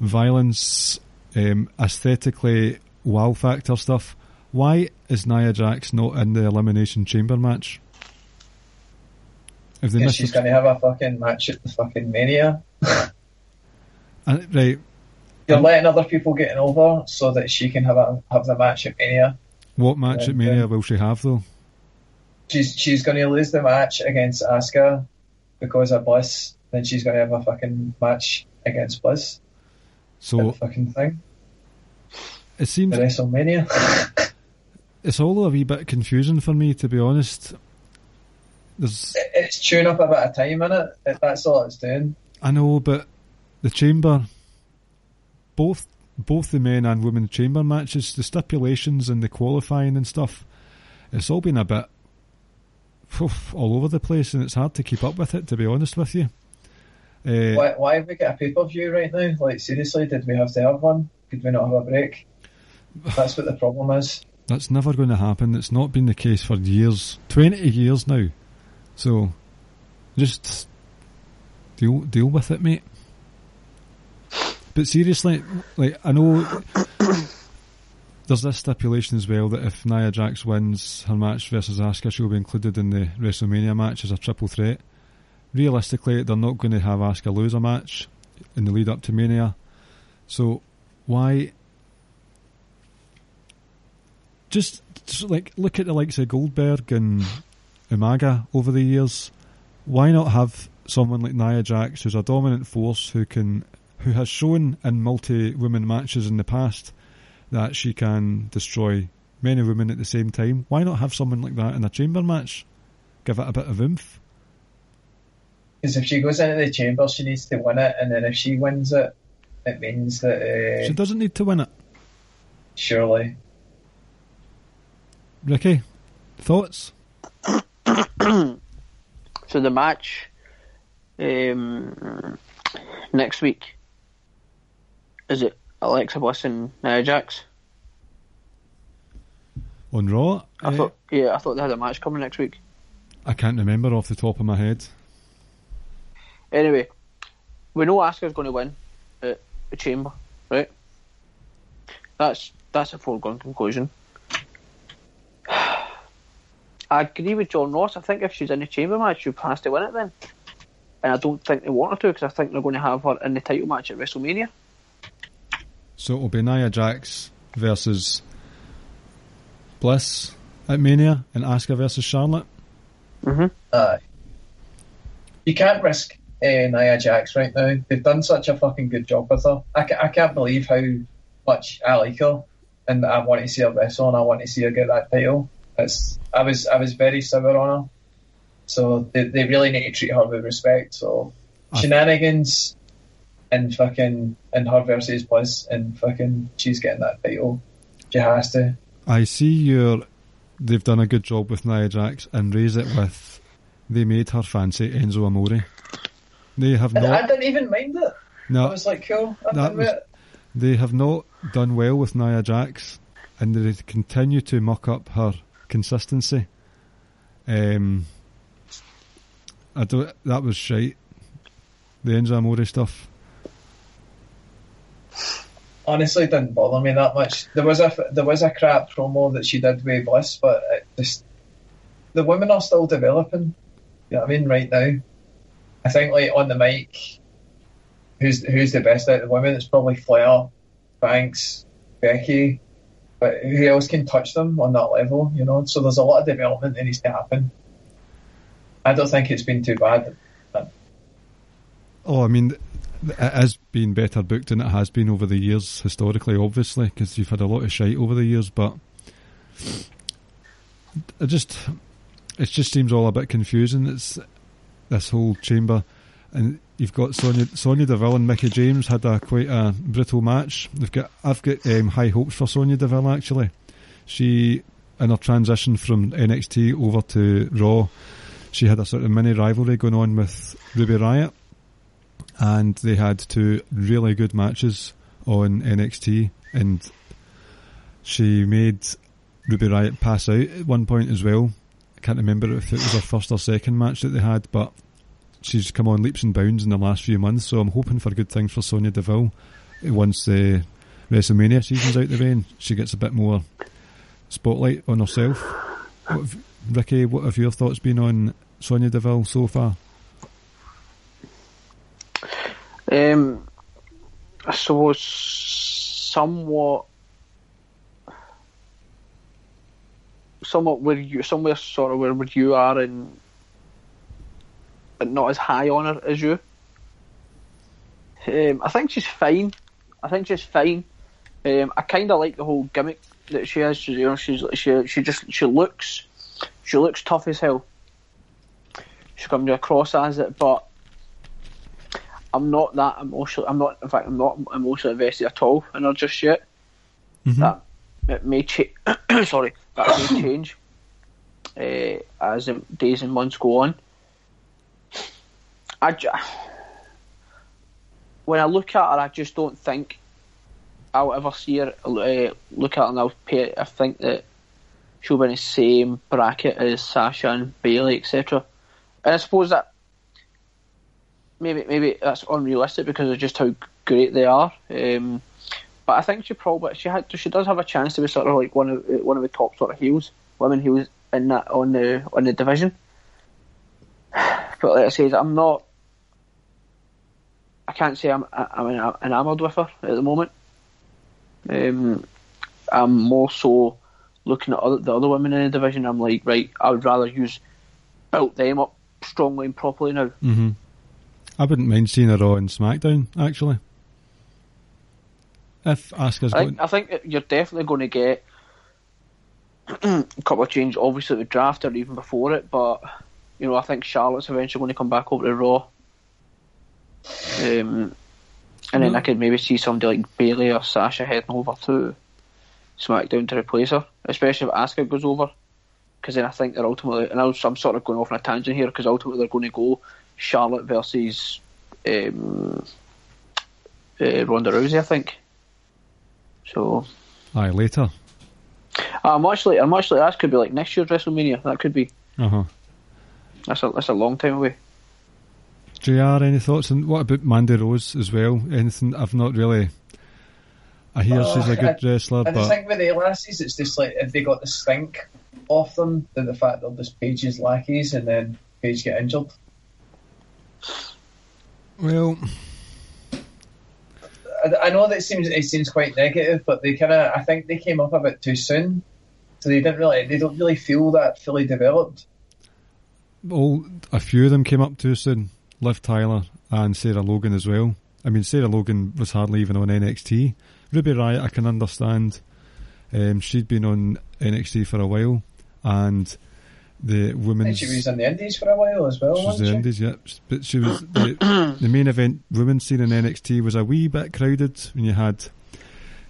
violence, um, aesthetically wow factor stuff, why is Nia Jax not in the Elimination Chamber match? if they miss she's going to have a fucking match at the fucking Mania. [laughs] uh, right, You're Um, letting other people getting over so that she can have a have the match at Mania. what match at Mania yeah. will she have though? She's she's going to lose the match against Asuka because of Bliss. Then she's going to have a fucking match against Bliss. So fucking thing. it seems The WrestleMania. [laughs] it's all a wee bit confusing for me to be honest. There's it's chewing up a bit of time in it. That's all it's doing. I know, but the chamber, both both the men and women chamber matches, the stipulations and the qualifying and stuff, it's all been a bit oof, all over the place, and it's hard to keep up with it. To be honest with you, uh, Why, why have we got a pay per view right now? Like seriously, did we have to have one? Could we not have a break? That's what the problem is. that's never going to happen. It's not been the case for years, twenty years now. So, just deal deal with it, mate. But seriously, like I know there's this stipulation as well that if Nia Jax wins her match versus Asuka, she'll be included in the WrestleMania match as a triple threat. Realistically, they're not going to have Asuka lose a Loser match in the lead up to Mania. So why just, just like look at the likes of Goldberg and Umaga over the years. Why not have someone like Nia Jax, who's a dominant force, who can, who has shown in multi-women matches in the past that she can destroy many women at the same time? Why not have someone like that in a chamber match? Give it a bit of oomph. Because if she goes into the chamber, she needs to win it, and then if she wins it, it means that uh, She doesn't need to win it. surely. Ricky, thoughts? [coughs] So the match um, next week is it Alexa Bliss and Nia Jax? On Raw? I Eh, thought yeah, I thought they had a match coming next week. I can't remember off the top of my head. Anyway, we know Asuka's going to win at the Chamber, right? That's that's a foregone conclusion. [sighs] I agree with John Ross. I think if she's in the Chamber match, she has to win it then. And I don't think they want her to because I think they're going to have her in the title match at WrestleMania. So it'll be Nia Jax versus Bliss at Mania and Asuka versus Charlotte. Mm-hmm. Aye. You can't risk uh, Nia Jax right now. They've done such a fucking good job with her. I, ca- I can't believe how much I like her, and I want to see her wrestle, and I want to see her get that title. It's, I was I was very sour on her, so they, they really need to treat her with respect. So I- shenanigans and fucking and her versus Bliss, and fucking she's getting that title. She has to. I see your. They've done a good job with Nia Jax and raise it with. They made her fancy Enzo Amore. They have And I not. didn't even mind it. No, I was like, cool. I'm That done was- they have not done well with Nia Jax, and they continue to muck up her consistency. Um, I don't. That was shite. The Enzo Amore stuff. honestly it didn't bother me that much. There was a there was a crap promo that she did with Bliss, but it just the women are still developing. You know what I mean? Right now, I think like on the mic, who's who's the best out of the women? It's probably Flair, Banks, Becky, but who else can touch them on that level? You know, so there's a lot of development that needs to happen. I don't think it's been too bad. Oh, I mean, it has been better booked than it has been over the years historically, obviously, because you've had a lot of shite over the years. But it just, it just seems all a bit confusing. It's this whole chamber, and you've got Sonya, Sonya Deville and Mickie James had a quite a brutal match. They've got, I've got um, high hopes for Sonya Deville actually. She, in her transition from NXT over to Raw, she had a sort of mini rivalry going on with Ruby Riot and they had two really good matches on NXT, and she made Ruby Riot pass out at one point as well. I can't remember if it was her first or second match that they had, but she's come on leaps and bounds in the last few months, so I'm hoping for good things for Sonya Deville once the WrestleMania season's out the way and she gets a bit more spotlight on herself. What have, Ricky, what have your thoughts been on Sonya Deville so far? Um, I suppose somewhat, somewhat where you, somewhere sort of where, you are, and but not as high on her as you. Um, I think she's fine. I think she's fine. Um, I kind of like the whole gimmick that she has. She, you know, she's she she just she looks she looks tough as hell. She comes across as it, but I'm not that emotional. I'm not. In fact, I'm not emotionally invested at all in her just yet. Mhm. That it may change. [coughs] sorry, that may [coughs] change uh, as the days and months go on. I ju- when I look at her, I just don't think I'll ever see her uh, look at her and I'll pay. I think that she'll be in the same bracket as Sasha and Bayley, etc. And I suppose that maybe maybe that's unrealistic because of just how great they are. Um, but I think she probably she had she does have a chance to be sort of like one of one of the top sort of heels, women heels in that on the on the division. [sighs] But like I said, I'm not. I can't say I'm I'm enamoured with her at the moment. Um, I'm more so looking at other, the other women in the division. I'm like, right, I would rather use built them up strongly and properly now. hmm I wouldn't mind seeing her on SmackDown, actually. If Asuka's I going. think, I think you're definitely going to get a [clears throat] couple of changes, obviously with draft or even before it, but you know I think Charlotte's eventually going to come back over to Raw, um, and then I could maybe see somebody like Bayley or Sasha heading over to SmackDown to replace her, especially if Asuka goes over, because then I think they're ultimately, and I was, I'm sort of going off on a tangent here, because ultimately they're going to go Charlotte versus um, uh, Ronda Rousey, I think. So Aye, later. uh, much like, much like that could be like next year's WrestleMania. That could be. Uh huh. That's a that's a long time away. JR, any thoughts? And what about Mandy Rose as well? Anything? I've not really. I hear Uh, she's a good wrestler, I just but think with the lasses, it's just like if they got the stink off them, then the fact they're just Paige's lackeys and then Paige get injured. well, I, I know that it seems it seems quite negative, but they kind of I think they came up a bit too soon, so they didn't really they don't really feel that fully developed. Well, a few of them came up too soon. Liv Tyler and Sarah Logan as well. I mean, Sarah Logan was hardly even on NXT. Ruby Riot, I can understand. Um, she'd been on NXT for a while, and the I think women's she was in the Indies for a while as well, She was wasn't the she? Indies, yeah. But she was the, [coughs] the main event women's scene in NXT was a wee bit crowded when you had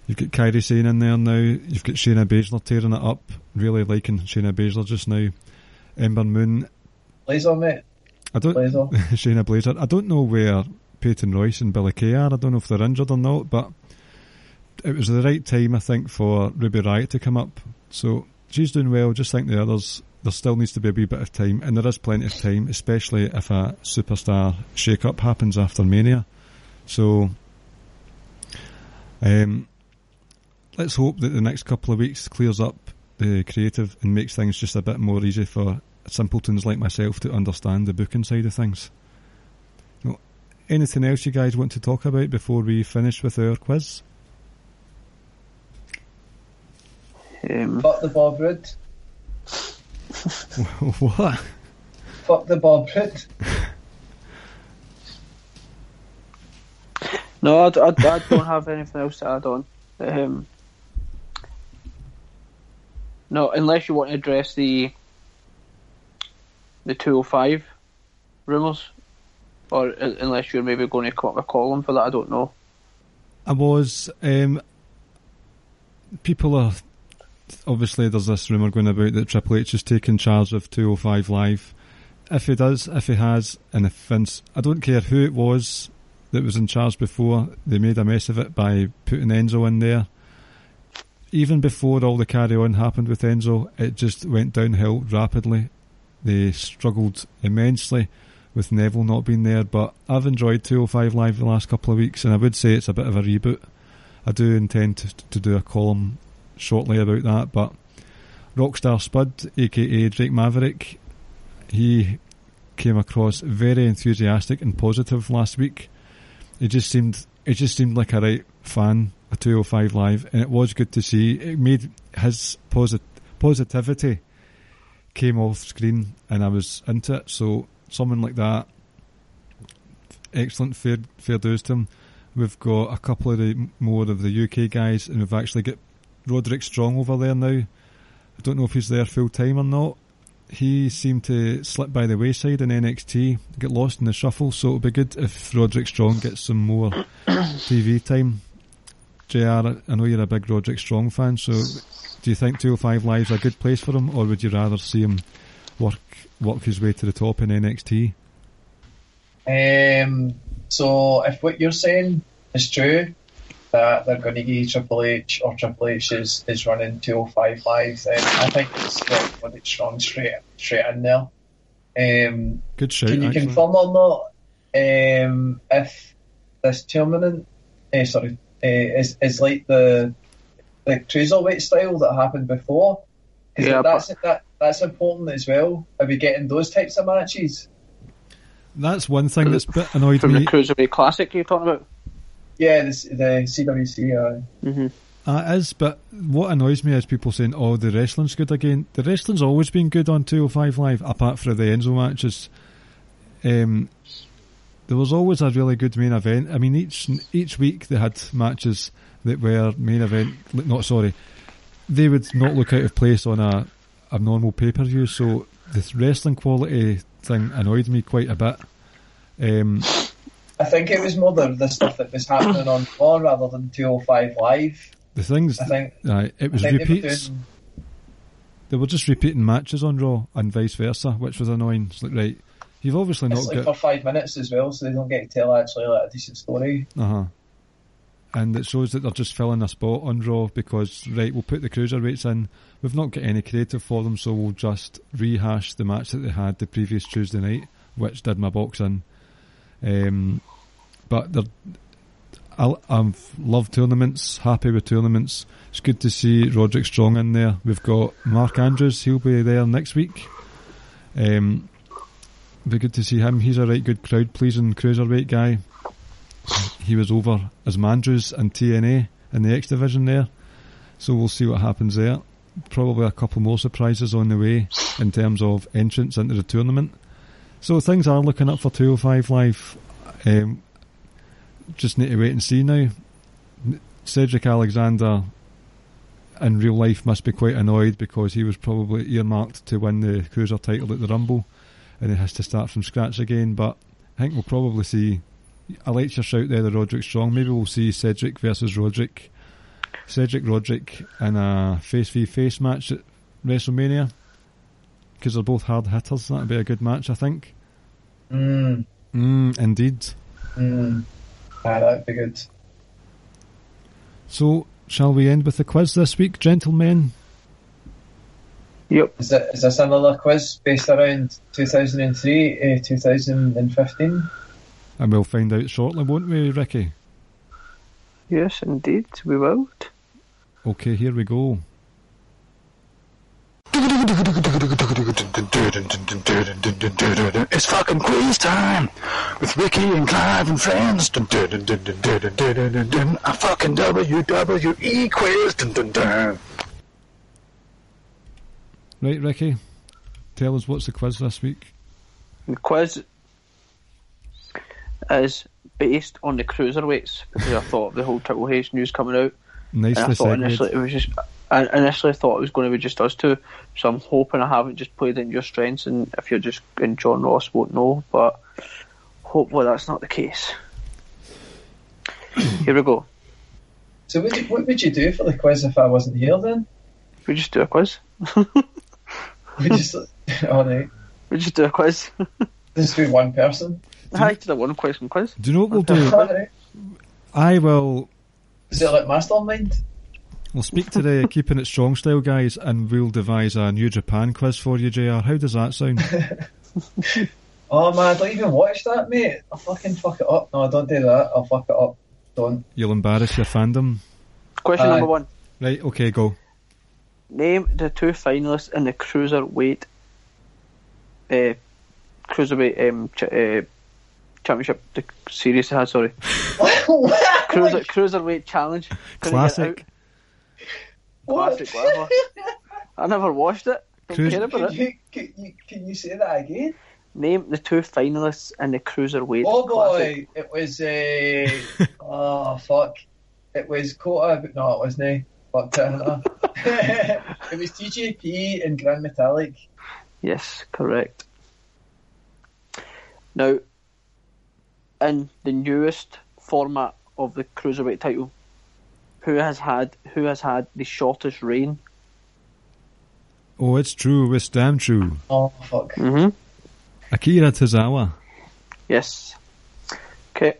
you've got Kairi Sane in there now, you've got Shayna Baszler tearing it up, really liking Shayna Baszler just now. Ember Moon, Blazer, mate. I don't Blazer. [laughs] Shayna Blazer. I don't know where Peyton Royce and Billy Kay are. I don't know if they're injured or not, but it was the right time I think for Ruby Riot to come up. So she's doing well. Just like the others, there still needs to be a wee bit of time, and there is plenty of time, especially if a superstar shake-up happens after Mania. So, um, let's hope that the next couple of weeks clears up the creative and makes things just a bit more easy for simpletons like myself to understand the booking side of things. Well, anything else you guys want to talk about before we finish with our quiz? Um, Fuck the Bob Roode. [laughs] what? Fuck the Bob Roode. no, I, d- I d- I don't have anything else to add on. Um, no, unless you want to address the the 205 rumours, or unless you're maybe going to come up a column for that, I don't know. I was. Um, people are obviously there's this rumor going about that Triple H is taking charge of 205 Live. If he does, if he has, and if Vince, I don't care who it was that was in charge before, they made a mess of it by putting Enzo in there. Even before all the carry on happened with Enzo, it just went downhill rapidly. They struggled immensely with Neville not being there, but I've enjoyed 205 Live the last couple of weeks, and I would say it's a bit of a reboot. I do intend to, to do a column shortly about that, but Rockstar Spud, aka Drake Maverick, he came across very enthusiastic and positive last week. It just seemed it just seemed like a right fan of 205 Live, and it was good to see. It made his posit- positivity came off screen, and I was into it. So someone like that, excellent fair fair dues to him. We've got a couple of the more of the UK guys, and we've actually got Roderick Strong over there now. I don't know if he's there full time or not. He seemed to slip by the wayside in NXT, get lost in the shuffle. So it'll be good if Roderick Strong gets some more [coughs] TV time. JR, I know you're a big Roderick Strong fan, so do you think 205 Live's a good place for him, or would you rather see him work work his way to the top in NXT? Um, so if what you're saying is true, that they're going to give Triple H or Triple H is, is running 205 live, then I think it's like it's strong straight straight in there. Um, Good shout. can you actually. confirm or not um, if this tournament, uh, sorry, is is like the the cruiserweight style that happened before? 'Cause Yeah, that's that that's important as well. Are we getting those types of matches? That's one thing that's a bit annoyed From me. the Cruiserweight Classic you're talking about? Yeah, the, the CWC. Uh, hmm Uh, is, but what annoys me is people saying, "Oh, the wrestling's good again." The wrestling's always been good on 205 Live, apart from the Enzo matches. Um, there was always a really good main event. I mean, each each week they had matches that were main event. Not sorry, they would not look out of place on a a normal pay per view. So the wrestling quality thing annoyed me quite a bit. Um, I think it was more the, the stuff that was happening on Raw rather than 205 Live. the things, I think, uh, it was think they were repeats. doing. they were just repeating matches on Raw and vice versa, which was annoying. It's like, right, you've obviously It's like got. for five minutes as well, so they don't get to tell actually like a decent story. Uh huh. And it shows that they're just filling a spot on Raw because, right, we'll put the cruiserweights in. We've not got any creative for them, so we'll just rehash the match that they had the previous Tuesday night, which did my box in. Um, but they're. I, I've loved tournaments, happy with tournaments. It's good to see Roderick Strong in there. We've got Mark Andrews, he'll be there next week. Um, be good to see him. He's a right good crowd pleasing cruiserweight guy. He was over as Mandrews and TNA in the X division there, so we'll see what happens there. Probably a couple more surprises on the way in terms of entrance into the tournament. So things are looking up for 205 Live. Um, just need to wait and see now. Cedric Alexander in real life must be quite annoyed because he was probably earmarked to win the cruiser title at the Rumble and he has to start from scratch again. But I think we'll probably see. I like your shout there, the Roderick Strong. Maybe we'll see Cedric versus Roderick. Cedric Roderick in a face v face match at WrestleMania because they're both hard hitters. That'd be a good match, I think. Mm, Mm, indeed. mm. Ah, that'd be good. So, shall we end with the quiz this week, gentlemen? Yep. Is, it, is this another quiz based around 2003, uh, 2015? And we'll find out shortly, won't we, Ricky? Yes, indeed, we will. Okay, here we go. It's fucking quiz time with Ricky and Clive and friends. A fucking WWE quiz. Right, Ricky, tell us what's the quiz this week. The quiz is based on the cruiserweights because I thought of the whole Triple H news coming out. And I thought initially it was just. I initially thought it was going to be just us two, so I'm hoping I haven't just played in your strengths, and if you're just in John Ross won't know, but hopefully that's not the case. [coughs] Here we go. So what, you, what would you do for the quiz if I wasn't here then? We just do a quiz. [laughs] We just, [laughs] oh right, We just do a [laughs] quiz. just be one person. I did a one question quiz. Do you know what we'll do? [laughs] All right. I will. Is it like Mastermind? We'll speak to the Keeping It Strong style guys and we'll devise a New Japan quiz for you, JR. How does that sound? Oh man, don't even watch that, mate. I'll fucking fuck it up. No, don't do that. I'll fuck it up. Don't. You'll embarrass your fandom. Question Aye. number one. Right, okay, go. Name the two finalists in the cruiserweight uh, cruiserweight um, ch- uh, championship the series they had. Sorry, [laughs] What? Cruiser, cruiserweight challenge. Couldn't Classic. Classic, whatever. I never watched it. Don't Cruise- care about Can it. you, can, you, can you say that again? Name the two finalists in the cruiserweight. Oh classic. boy, it was uh, [laughs] oh fuck, it was Kota, but no, it wasn't. Fuck it. [laughs] it was TJP and Gran Metalik. Yes, correct. Now, in the newest format of the cruiserweight title, who has had who has had the shortest reign? Oh, it's true. It's damn true. Oh fuck. Mm-hmm. Akira Tozawa. Yes. Okay.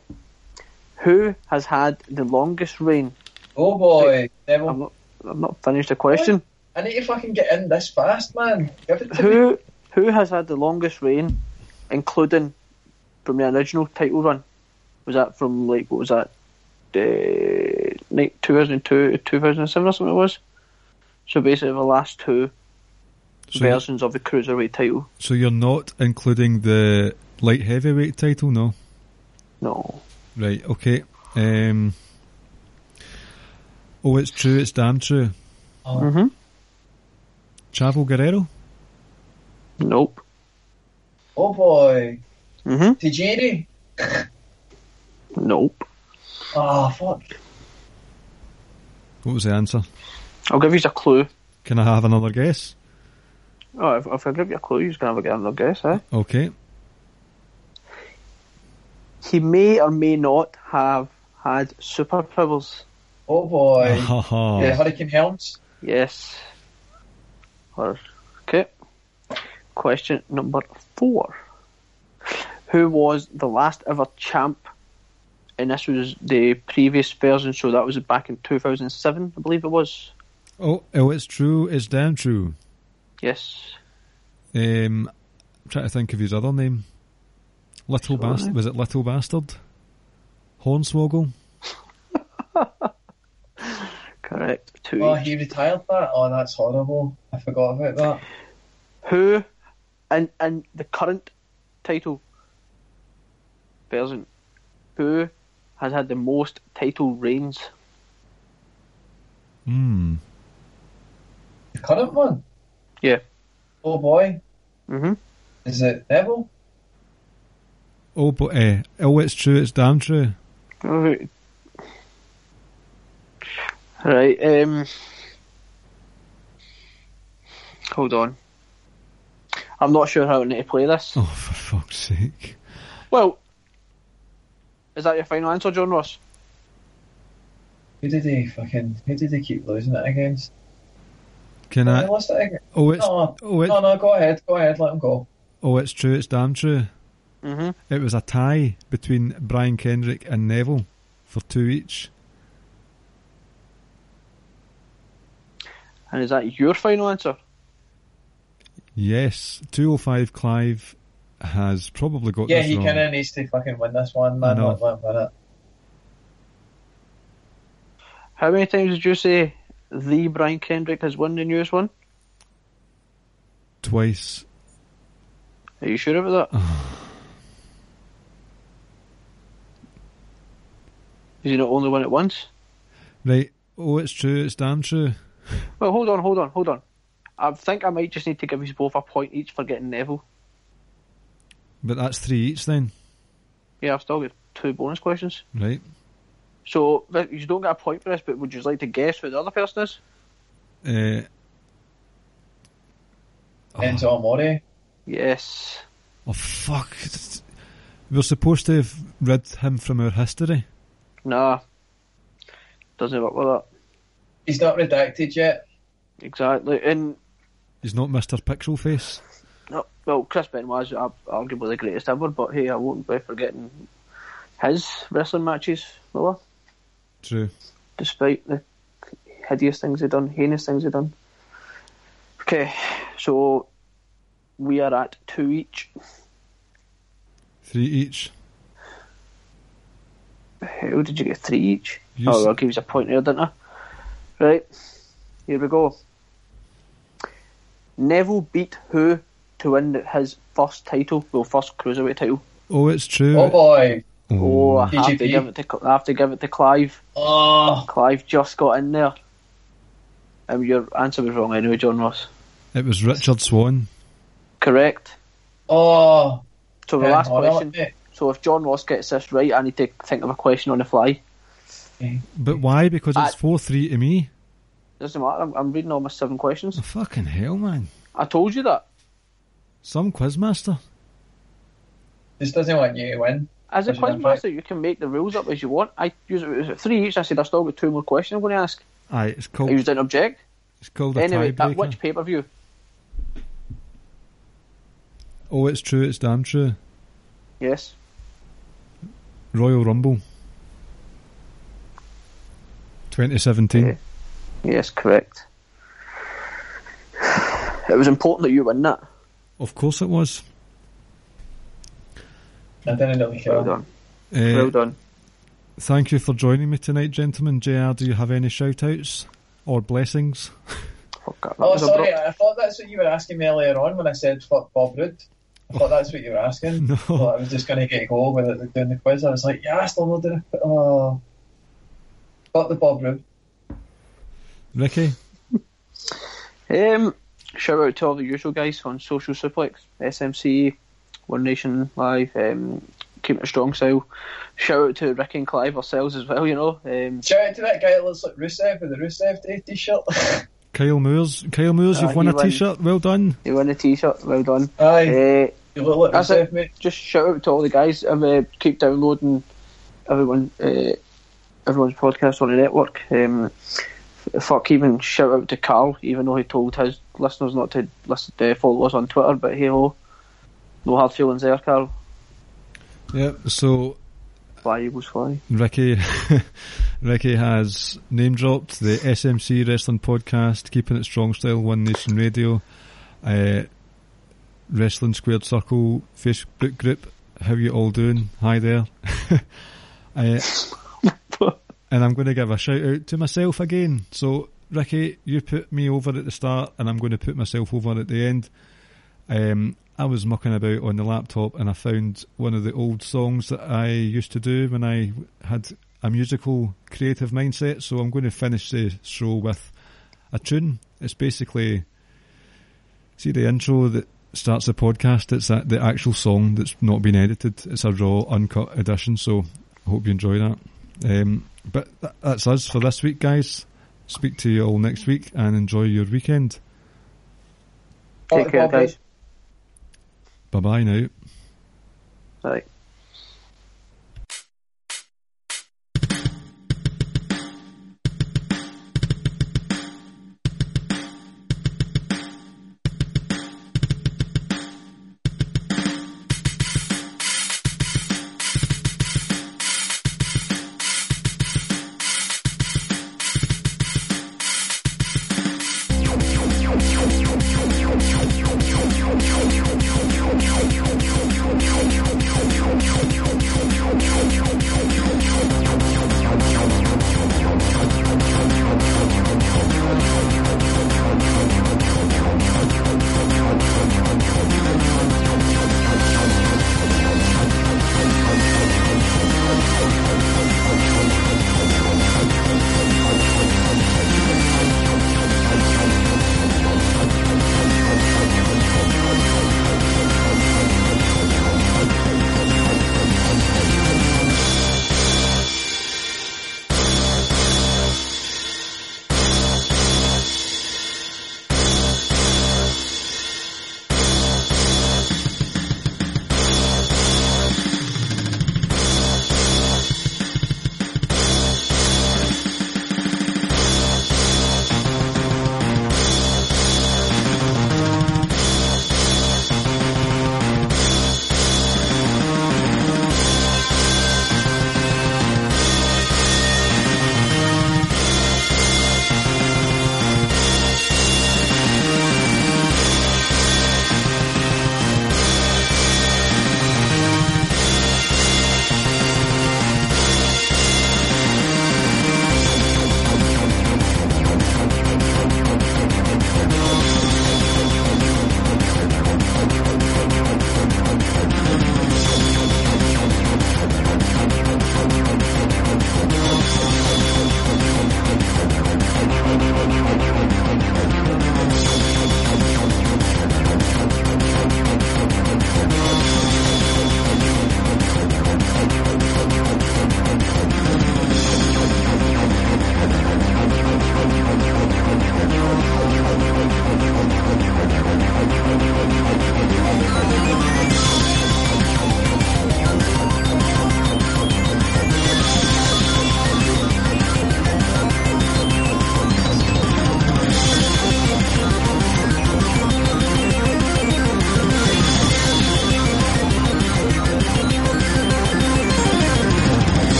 Who has had the longest reign? Oh boy, I'm not. I'm not finished the question. I need to fucking get in this fast, man. Give it to me. Who who has had the longest reign, including from the original title run? Was that from like what was that? Uh, night 2002 to 2007 or something it was. So basically, the last two So, versions of the cruiserweight title. so you're not including the light heavyweight title, no? No, Right. Okay. Um. Oh, it's true. It's damn true. Oh, mm-hmm. Chavo Guerrero. nope. oh boy, Mm-hmm. Tajiri. Nope. Oh fuck. What was the answer? I'll give you a clue. Can I have another guess? Oh, if, if I give you a clue, you're gonna have a another guess, eh? Okay. He may or may not have had superpowers. Oh boy. Haha. [laughs] Yeah, Hurricane Helms. Yes. Okay. Question number four. Who was the last ever champ? And this was the previous version, so that was back in 2007, I believe it was. Oh, oh, it's true. It's damn true. Yes. Um, I'm trying to think of his other name. Little Sorry. bastard. Was it Little Bastard? Hornswoggle. [laughs] Correct. Two Oh, each. he retired that. Oh, that's horrible. I forgot about that. Who, and and the current title version, who has had the most title reigns? Hmm. The current one. Yeah. Oh boy, Mm-hmm. is it Neville? Oh, but uh, oh, it's true. It's damn true. Right. Right. Um. Hold on. I'm not sure how I need to play this. Oh, for fuck's sake! Well, is that your final answer, John Ross? Who did he fucking? Who did he keep losing it against? Can He I? lost it again. Oh, it's No, oh, it, no, no. Go ahead. Go ahead. Let him go. oh, it's true. It's damn true. Mm-hmm. It was a tie between Brian Kendrick and Neville for two each. And is that your final answer? Yes, 205 Clive has probably got Yeah, this he wrong. kind of needs to fucking win this one, man. I know. Let, let him win it. How many times did you say the Brian Kendrick has won the newest one? Twice. Are you sure about that? [sighs] Has he not only won it once? Right. Oh, it's true. It's damn true. Well, hold on, hold on, hold on. I think I might just need to give you both a point each for getting Neville. But that's three each then, Yeah, I've still got two bonus questions. right? So you don't get a point for this, but would you like to guess who the other person is? Uh, Enzo Amore. Yes. oh fuck! We're supposed to have read him from our history. Nah. Doesn't work with that. He's not redacted yet. Exactly. And He's not Mister Pixel Face. no, well, Chris Benoit's ar- arguably the greatest ever, but hey, I won't be forgetting his wrestling matches, will I? True. despite the hideous things they've done, heinous things they've done. Okay, so we are at two each. Three each. How did you get three each? You oh, s- I'll give you a point there, didn't I? Right, here we go. Neville beat who to to win his first title, well, first cruiserweight title. Oh, it's true. Oh boy. Oh, I have to give it to I have to give it to Clive. Oh, Clive just got in there. Um, your answer was wrong anyway, John Ross. It was Richard Swann. Correct. oh. So the Yeah, last question. So if John Ross gets this right, I need to think of a question on the fly. But why? Because it's I- 4 3 to me. Doesn't matter. I'm, I'm reading all my seven questions. Oh, fucking hell, man. I told you that. Some quizmaster. This doesn't want you to win. As a Question number quizmaster, you can make the rules up as you want. I use it was three each. I said I still got two more questions I'm going to ask. Aye, it's called, You didn't object. it's called a Anyway, at tiebreaker. which pay per view? Oh, it's true, it's damn true. Yes. Royal Rumble. 2017. Yeah. Yes, correct. It was important that you win that. Of course it was. I didn't really care. Well done. Uh, well done. Thank you for joining me tonight, gentlemen. JR, do you have any shout outs or blessings? Fuck that. That Oh, sorry. abrupt. I thought that's what you were asking me earlier on when I said fuck Bob Roode. I thought that's what you were asking. [laughs] No. Thought I was just going to get a go with it doing the quiz. I was like, yeah, I still not doing it. Oh, fuck the Bob Roode. Ricky? Um, shout out to all the usual guys on Social Suplex, SMC, One Nation Live, um, Keep It Strong Style. Shout out to Ricky and Clive ourselves as well, you know. Um, Shout out to that guy that looks like Rusev with the Rusev Day t-shirt. [laughs] Kyle Moores. Kyle Moores, Ah, you've won he a won. t-shirt. Well done. you won a t-shirt, well done. Aye, Uh, you look like that's Rusev, it. mate. just shout out to all the guys. Um, uh, keep downloading everyone, uh, everyone's podcast on the network. Um, fuck, even shout out to Carl, even though he told his listeners not to listen, uh, follow us on Twitter. But hey ho, no hard feelings there, Carl. Yep, so Fly Eagles fly. Ricky [laughs] Ricky has name dropped the SMC Wrestling Podcast, Keeping It Strong Style, One Nation Radio, uh, Wrestling Squared Circle Facebook group. How you all doing? Hi there. [laughs] uh, and I'm going to give a shout out to myself again. So, Ricky, you put me over at the start, and I'm going to put myself over at the end. Um, I was mucking about on the laptop and I found one of the old songs that I used to do when I had a musical creative mindset. So I'm going to finish the show with a tune. It's basically, see the intro that starts the podcast. It's that the actual song that's not been edited. It's a raw, uncut edition. So I hope you enjoy that. Um, but that's us for this week, guys. Speak to you all next week and enjoy your weekend. Take care, guys. Bye bye now. Right.